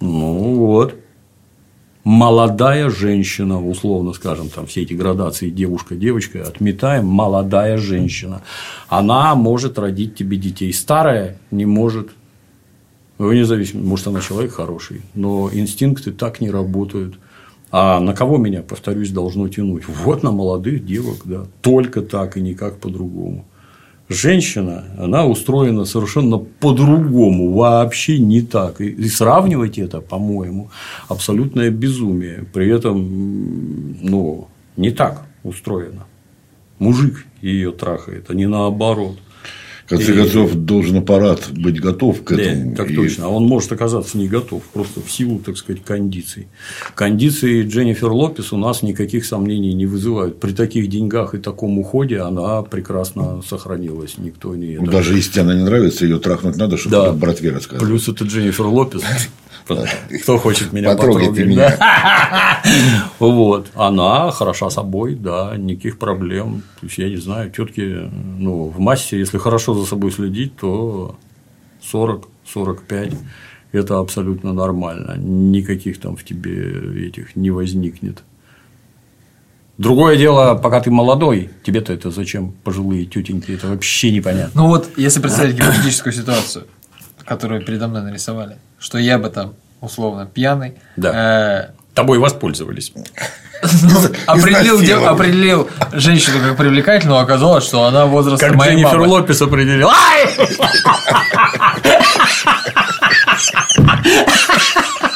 Ну вот. Молодая женщина, условно скажем, там все эти градации девушка, девочка, отметаем, молодая женщина. Она может родить тебе детей. Старая не может. Вне зависимости, может, она человек хороший, но инстинкты так не работают. А на кого меня, повторюсь, должно тянуть? Вот на молодых девок, да. Только так и никак по-другому. Женщина, она устроена совершенно по-другому, вообще не так. И, сравнивать это, по-моему, абсолютное безумие. При этом, ну, не так устроено. Мужик ее трахает, а не наоборот. В конце концов, должен аппарат быть готов к Да, этому. так И точно. А он может оказаться не готов, просто в силу, так сказать, кондиций. Кондиции Дженнифер Лопес у нас никаких сомнений не вызывают. При таких деньгах и таком уходе она прекрасно сохранилась. Никто не. ну, даже если она не нравится, ее трахнуть надо, чтобы Да. братве рассказать. Плюс это Дженнифер Лопес. Кто хочет меня потрогать, меня. да? Вот. Она хороша собой, да, никаких проблем. То есть, я не знаю, тетки, ну, в массе, если хорошо за собой следить, то 40-45 это абсолютно нормально. Никаких там в тебе этих не возникнет. Другое дело, пока ты молодой, тебе-то это зачем пожилые тетеньки, это вообще непонятно. Ну вот, если представить гипотетическую ситуацию, которую передо мной нарисовали, что я бы там условно пьяный, э, Тобой воспользовались. ну, определил, дев- определил женщину как привлекательную, оказалось, что она возраста Как моей Дженнифер мамы. Лопес определил. Ай!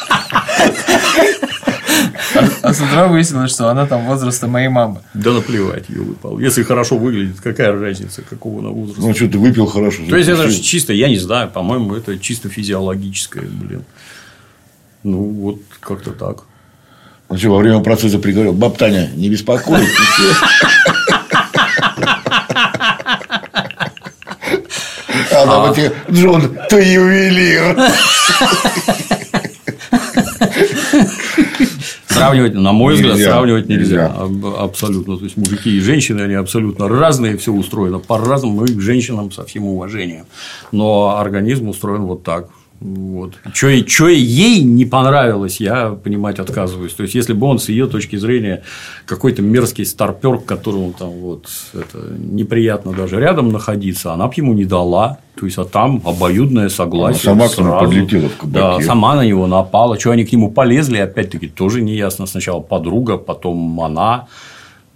А с утра выяснилось, что она там возраста моей мамы. Да наплевать, елы пал. Если хорошо выглядит, какая разница, какого она возраста. Ну, что ты выпил хорошо. То есть, это же чисто, я не знаю, по-моему, это чисто физиологическое, блин. Ну, вот как-то так. Он что, во время процесса приговорил, баб Таня, не беспокойтесь. А она тебе, Джон, ты ювелир. Сравнивать, на мой взгляд, Нельзя, сравнивать нельзя. нельзя. Аб- Абсолютно. То есть, мужики и женщины, они абсолютно разные, все устроено по-разному, и к женщинам со всем уважением. Но организм устроен вот так. Вот. Что ей не понравилось, я понимать отказываюсь. То есть, если бы он с ее точки зрения какой-то мерзкий старпер, которому там вот это неприятно даже рядом находиться, она бы ему не дала. То есть, а там обоюдное согласие. Она сама к нему сразу. подлетела в кабаке. Да, сама на него напала. Что они к нему полезли, опять-таки, тоже не ясно. Сначала подруга, потом она.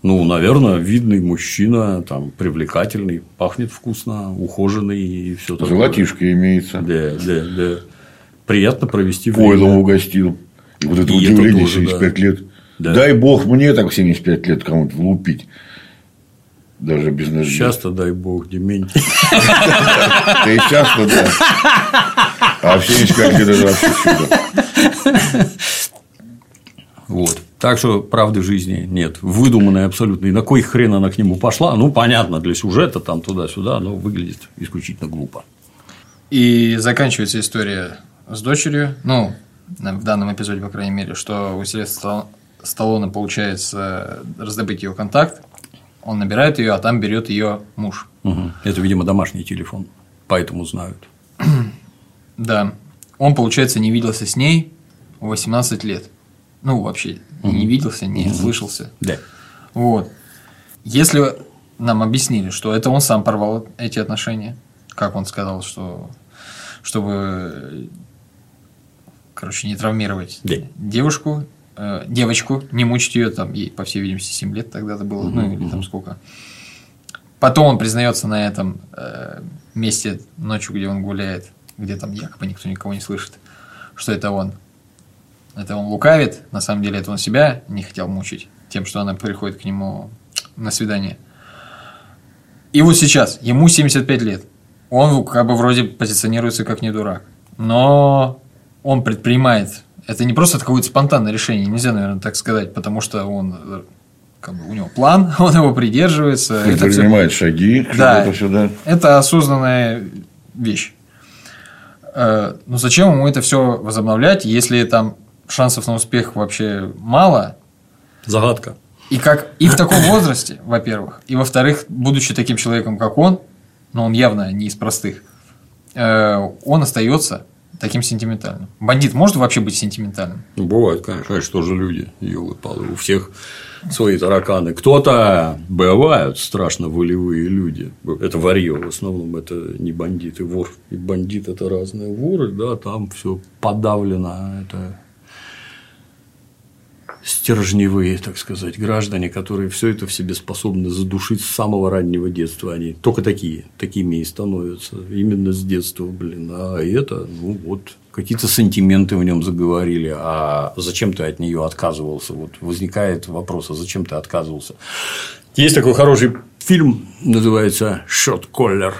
Ну, наверное, видный мужчина, там, привлекательный, пахнет вкусно, ухоженный и все такое. Золотишко имеется. Да, да, да. Приятно провести время. Пойлом угостил. И вот это И это удивление, тоже, да. 75 лет. Да. Дай бог мне так в 75 лет кому-то влупить. Даже без ножей. Часто, дай бог, дементий. Ты и часто, да. А вообще никак не даже вообще всегда. Вот. Так что правды жизни нет. Выдуманная абсолютно. И на кой хрен она к нему пошла? Ну, понятно, для сюжета там туда-сюда, но выглядит исключительно глупо. И заканчивается история с дочерью. Ну, в данном эпизоде, по крайней мере, что у Сильвестра Сталлоне получается раздобыть ее контакт, он набирает ее, а там берет ее муж. Угу. Это, видимо, домашний телефон, поэтому знают. Да. Он, получается, не виделся с ней 18 лет. Ну, вообще, угу. не виделся, не угу. слышался. Да. Вот. Если нам объяснили, что это он сам порвал эти отношения, как он сказал, что чтобы короче, не травмировать да. девушку, э, девочку, не мучить ее, там, ей, по всей видимости, 7 лет тогда это было, угу, ну, или угу. там сколько. Потом он признается на этом э, месте ночью, где он гуляет, где там якобы никто никого не слышит, что это он. Это он лукавит, на самом деле это он себя не хотел мучить тем, что она приходит к нему на свидание. И вот сейчас, ему 75 лет, он как бы вроде позиционируется как не дурак, но он предпринимает это не просто какое-то спонтанное решение, нельзя, наверное, так сказать, потому что он как бы у него план, он его придерживается. И принимает все... шаги, да, это сюда. Это осознанная вещь. Э, но зачем ему это все возобновлять, если там шансов на успех вообще мало? Загадка. И как и в таком возрасте, во-первых, и во-вторых, будучи таким человеком, как он, но он явно не из простых, э, он остается таким сентиментальным. Бандит может вообще быть сентиментальным? Ну, бывает, конечно, что же люди, елы палы, у всех свои тараканы. Кто-то бывают страшно волевые люди. Это варье, в основном это не бандит и вор. И бандит это разные воры, да, там все подавлено, это стержневые, так сказать, граждане, которые все это в себе способны задушить с самого раннего детства. Они только такие, такими и становятся. Именно с детства, блин. А это, ну вот, какие-то сантименты в нем заговорили, а зачем ты от нее отказывался? Вот возникает вопрос, а зачем ты отказывался? Есть такой хороший фильм, называется «Шот Коллер»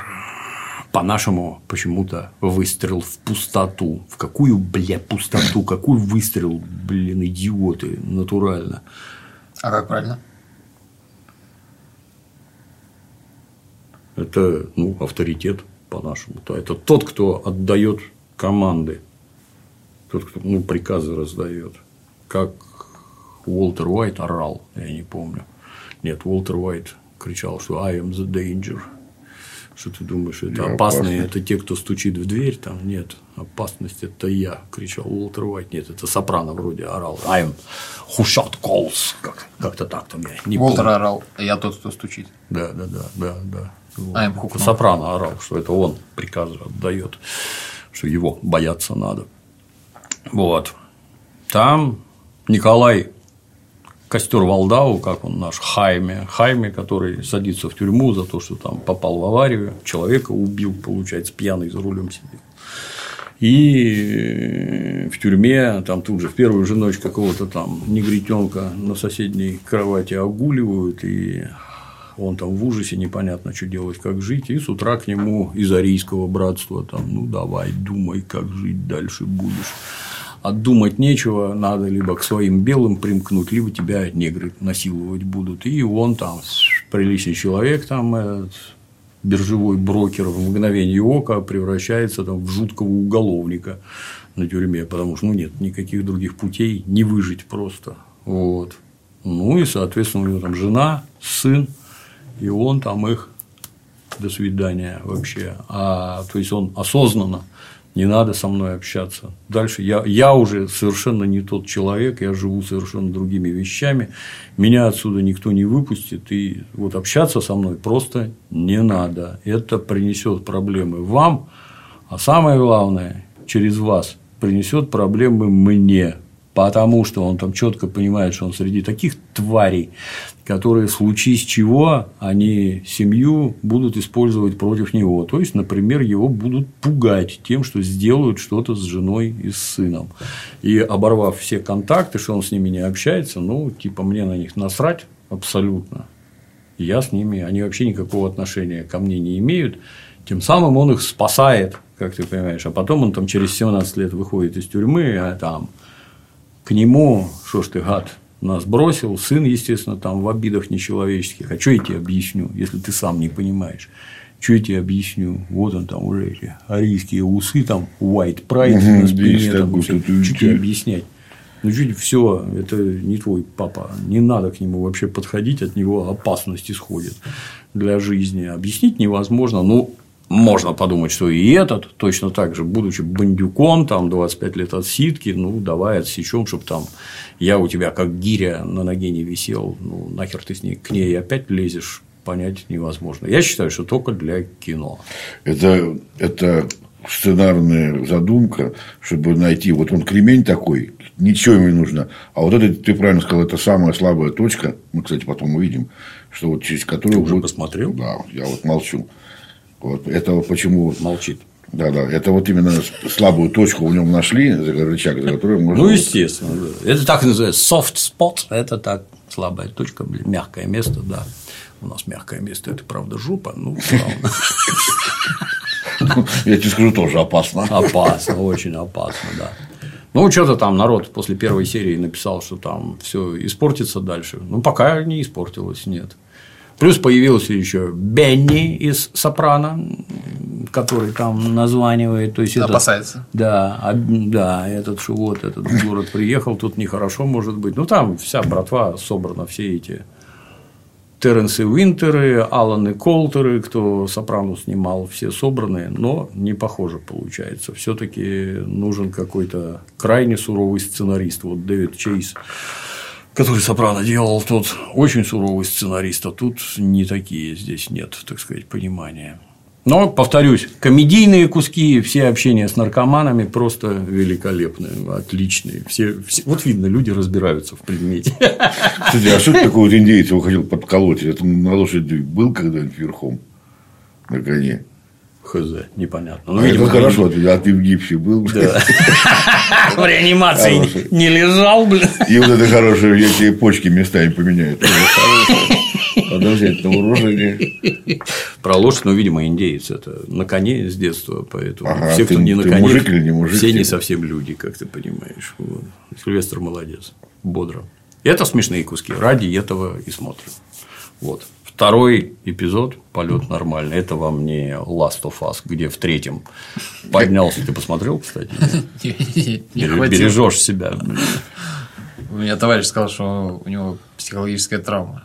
по-нашему почему-то выстрел в пустоту. В какую, бля, пустоту? Какой выстрел, блин, идиоты, натурально. А как правильно? Это, ну, авторитет по-нашему. -то. Это тот, кто отдает команды. Тот, кто ну, приказы раздает. Как Уолтер Уайт орал, я не помню. Нет, Уолтер Уайт кричал, что I am the danger. Что ты думаешь, это я опасные, опасный. это те, кто стучит в дверь, там нет, опасность это я, кричал Уолтер Уайт, нет, это Сопрано вроде орал, I'm who shot calls, как, как-то так там я не Уолтер помню. орал, я тот, кто стучит. Да, да, да, да, да. I'm who Сопрано орал, что это он приказы отдает, что его бояться надо. Вот. Там Николай костер Валдау, как он наш, Хайме, Хайме, который садится в тюрьму за то, что там попал в аварию, человека убил, получается, пьяный за рулем сидел. И в тюрьме, там тут же в первую же ночь какого-то там негритенка на соседней кровати огуливают, и он там в ужасе, непонятно, что делать, как жить, и с утра к нему из арийского братства, там, ну, давай, думай, как жить дальше будешь отдумать нечего, надо либо к своим белым примкнуть, либо тебя негры насиловать будут. И он там, приличный человек, там, этот, биржевой брокер в мгновение ока превращается там, в жуткого уголовника на тюрьме, потому что ну, нет никаких других путей не выжить просто. Вот. Ну и, соответственно, у него там жена, сын, и он там их до свидания вообще. А, то есть он осознанно не надо со мной общаться. Дальше я, я уже совершенно не тот человек, я живу совершенно другими вещами, меня отсюда никто не выпустит, и вот общаться со мной просто не надо. Это принесет проблемы вам, а самое главное, через вас принесет проблемы мне, потому что он там четко понимает, что он среди таких тварей, которые в случае с чего они семью будут использовать против него. То есть, например, его будут пугать тем, что сделают что-то с женой и с сыном. И оборвав все контакты, что он с ними не общается, ну, типа, мне на них насрать абсолютно. Я с ними, они вообще никакого отношения ко мне не имеют. Тем самым он их спасает, как ты понимаешь. А потом он там через 17 лет выходит из тюрьмы, а там к нему, что ж ты, гад, нас бросил, сын, естественно, там в обидах нечеловеческих. А что я тебе объясню, если ты сам не понимаешь? Что я тебе объясню? Вот он там уже эти арийские усы, там white pride Мгм, на спине, там, Что тебе объяснять? Ну, чуть все, это не твой папа. Не надо к нему вообще подходить, от него опасность исходит для жизни. Объяснить невозможно. Ну, можно подумать, что и этот точно так же, будучи бандюком, там 25 лет отсидки, ну, давай отсечем, чтобы там я у тебя как гиря на ноге не висел, ну, нахер ты с ней, к ней опять лезешь, понять невозможно. Я считаю, что только для кино. Это, это сценарная задумка, чтобы найти, вот он кремень такой, ничего ему не нужно. А вот это, ты правильно сказал, это самая слабая точка. Мы, кстати, потом увидим, что вот через которую уже будет- посмотрел? Да, я вот молчу. Вот это почему. Молчит. Да, да. Это вот именно слабую точку в нем нашли, за рычаг, за которую можно. Ну, естественно. да. Это так называется. Soft spot – это так, слабая точка, блин, мягкое место, да. У нас мягкое место – это, правда, жопа, ну, правда. Я тебе скажу, тоже опасно. Опасно, очень опасно, да. Ну, что-то там народ после первой серии написал, что там все испортится дальше. Ну, пока не испортилось, нет. Плюс появился еще Бенни из Сопрано, который там названивает. То есть Опасается. Да, а- да, этот вот этот город приехал, тут нехорошо может быть. Ну там вся братва собрана, все эти Терренсы Уинтеры, Аланы Колтеры, кто Сопрану снимал, все собраны, но не похоже получается. Все-таки нужен какой-то крайне суровый сценарист. Вот Дэвид Чейз, который Сопрано делал, тот очень суровый сценарист, а тут не такие здесь нет, так сказать, понимания. Но, повторюсь, комедийные куски, все общения с наркоманами просто великолепные, отличные. Все, все- вот видно, люди разбираются в предмете. Кстати, а что это такое вот индейец его хотел подколоть? Это на лошади был когда-нибудь верхом? На коне? Хз, непонятно. А Ну, это видимо, хорошо, а ты в гипсе был? Да. В реанимации не лежал, блин. И вот это хорошее, тебе почки местами поменяю. Тоже хорошее. Надо взять на вооружение. Про лошадь, ну, видимо, индеец это на коне с детства, поэтому Ага, все, кто ты- не на коне, мужик или не мужик, все не типа? совсем люди, как ты понимаешь. Вот. Сильвестр молодец, бодро. Это смешные куски, ради этого и смотрим. Вот. Второй эпизод полет нормальный. Это вам не Last of Us, где в третьем поднялся. Ты посмотрел, кстати? Бережешь себя. У меня товарищ сказал, что у него психологическая травма.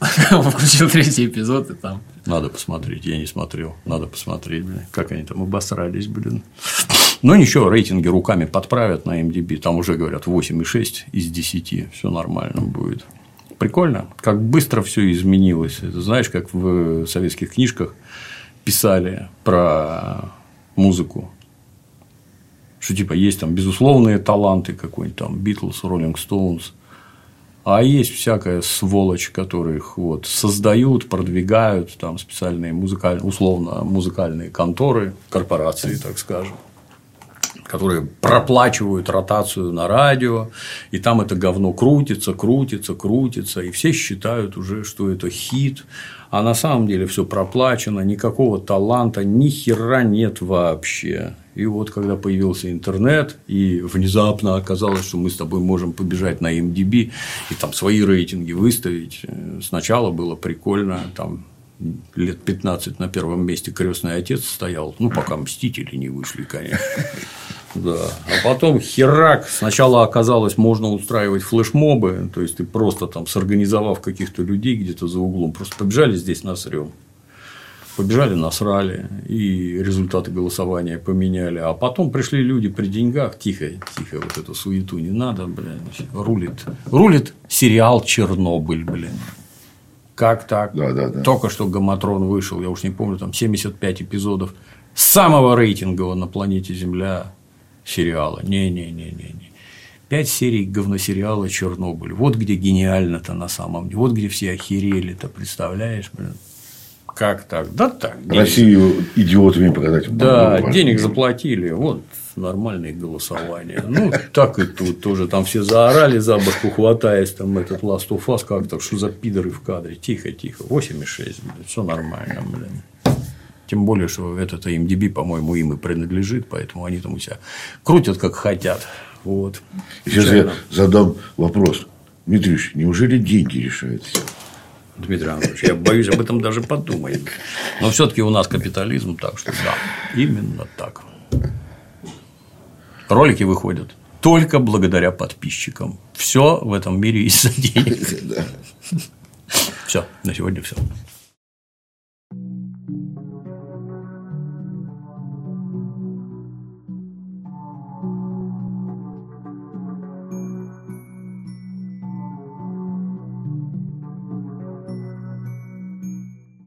Он включил третий эпизод, и там Надо посмотреть, я не смотрел. Надо посмотреть, блин. Как они там обосрались, блин. Но ничего, рейтинги руками подправят на MDB. Там уже говорят 8,6 из 10. Все нормально будет. Прикольно, как быстро все изменилось. Знаешь, как в советских книжках писали про музыку. Что типа есть там безусловные таланты какой-нибудь там Битлз, Роллинг Стоунс. А есть всякая сволочь, которых вот создают, продвигают там специальные музыкальные, условно музыкальные конторы, корпорации, так скажем, которые проплачивают ротацию на радио, и там это говно крутится, крутится, крутится, и все считают уже, что это хит, а на самом деле все проплачено, никакого таланта, ни хера нет вообще. И вот когда появился интернет, и внезапно оказалось, что мы с тобой можем побежать на MDB и там свои рейтинги выставить, э, сначала было прикольно, там лет 15 на первом месте крестный отец стоял, ну, пока мстители не вышли, конечно. Да. А потом херак. Сначала оказалось, можно устраивать флешмобы, то есть ты просто там сорганизовав каких-то людей где-то за углом, просто побежали здесь насрем. Побежали, насрали, и результаты голосования поменяли. А потом пришли люди при деньгах, тихо, тихо, вот эту суету не надо, блин, рулит. Рулит сериал Чернобыль, блин. Как так? Да, да, да. Только что Гаматрон вышел, я уж не помню, там 75 эпизодов самого рейтингового на планете Земля сериала. Не-не-не-не-не. Пять серий говносериала Чернобыль. Вот где гениально-то на самом деле. Вот где все охерели-то, представляешь, блин. Как так? Да так. денег- Россию идиотами показать. Да, Важно. денег заплатили. Вот нормальные голосования. Ну, так и тут тоже. Там все заорали за башку, хватаясь, там этот Last of Us как-то, что за пидоры в кадре. Тихо, тихо. 8,6, все нормально, блин. Тем более, что этот MDB, по-моему, им и принадлежит, поэтому они там у себя крутят как хотят. Вот. Сейчас я задам вопрос. Дмитриевич, неужели деньги решают все? Дмитрий Анатольевич, я боюсь об этом даже подумать. Но все-таки у нас капитализм, так что да, именно так. Ролики выходят только благодаря подписчикам. Все в этом мире из-за денег. Все, на сегодня все.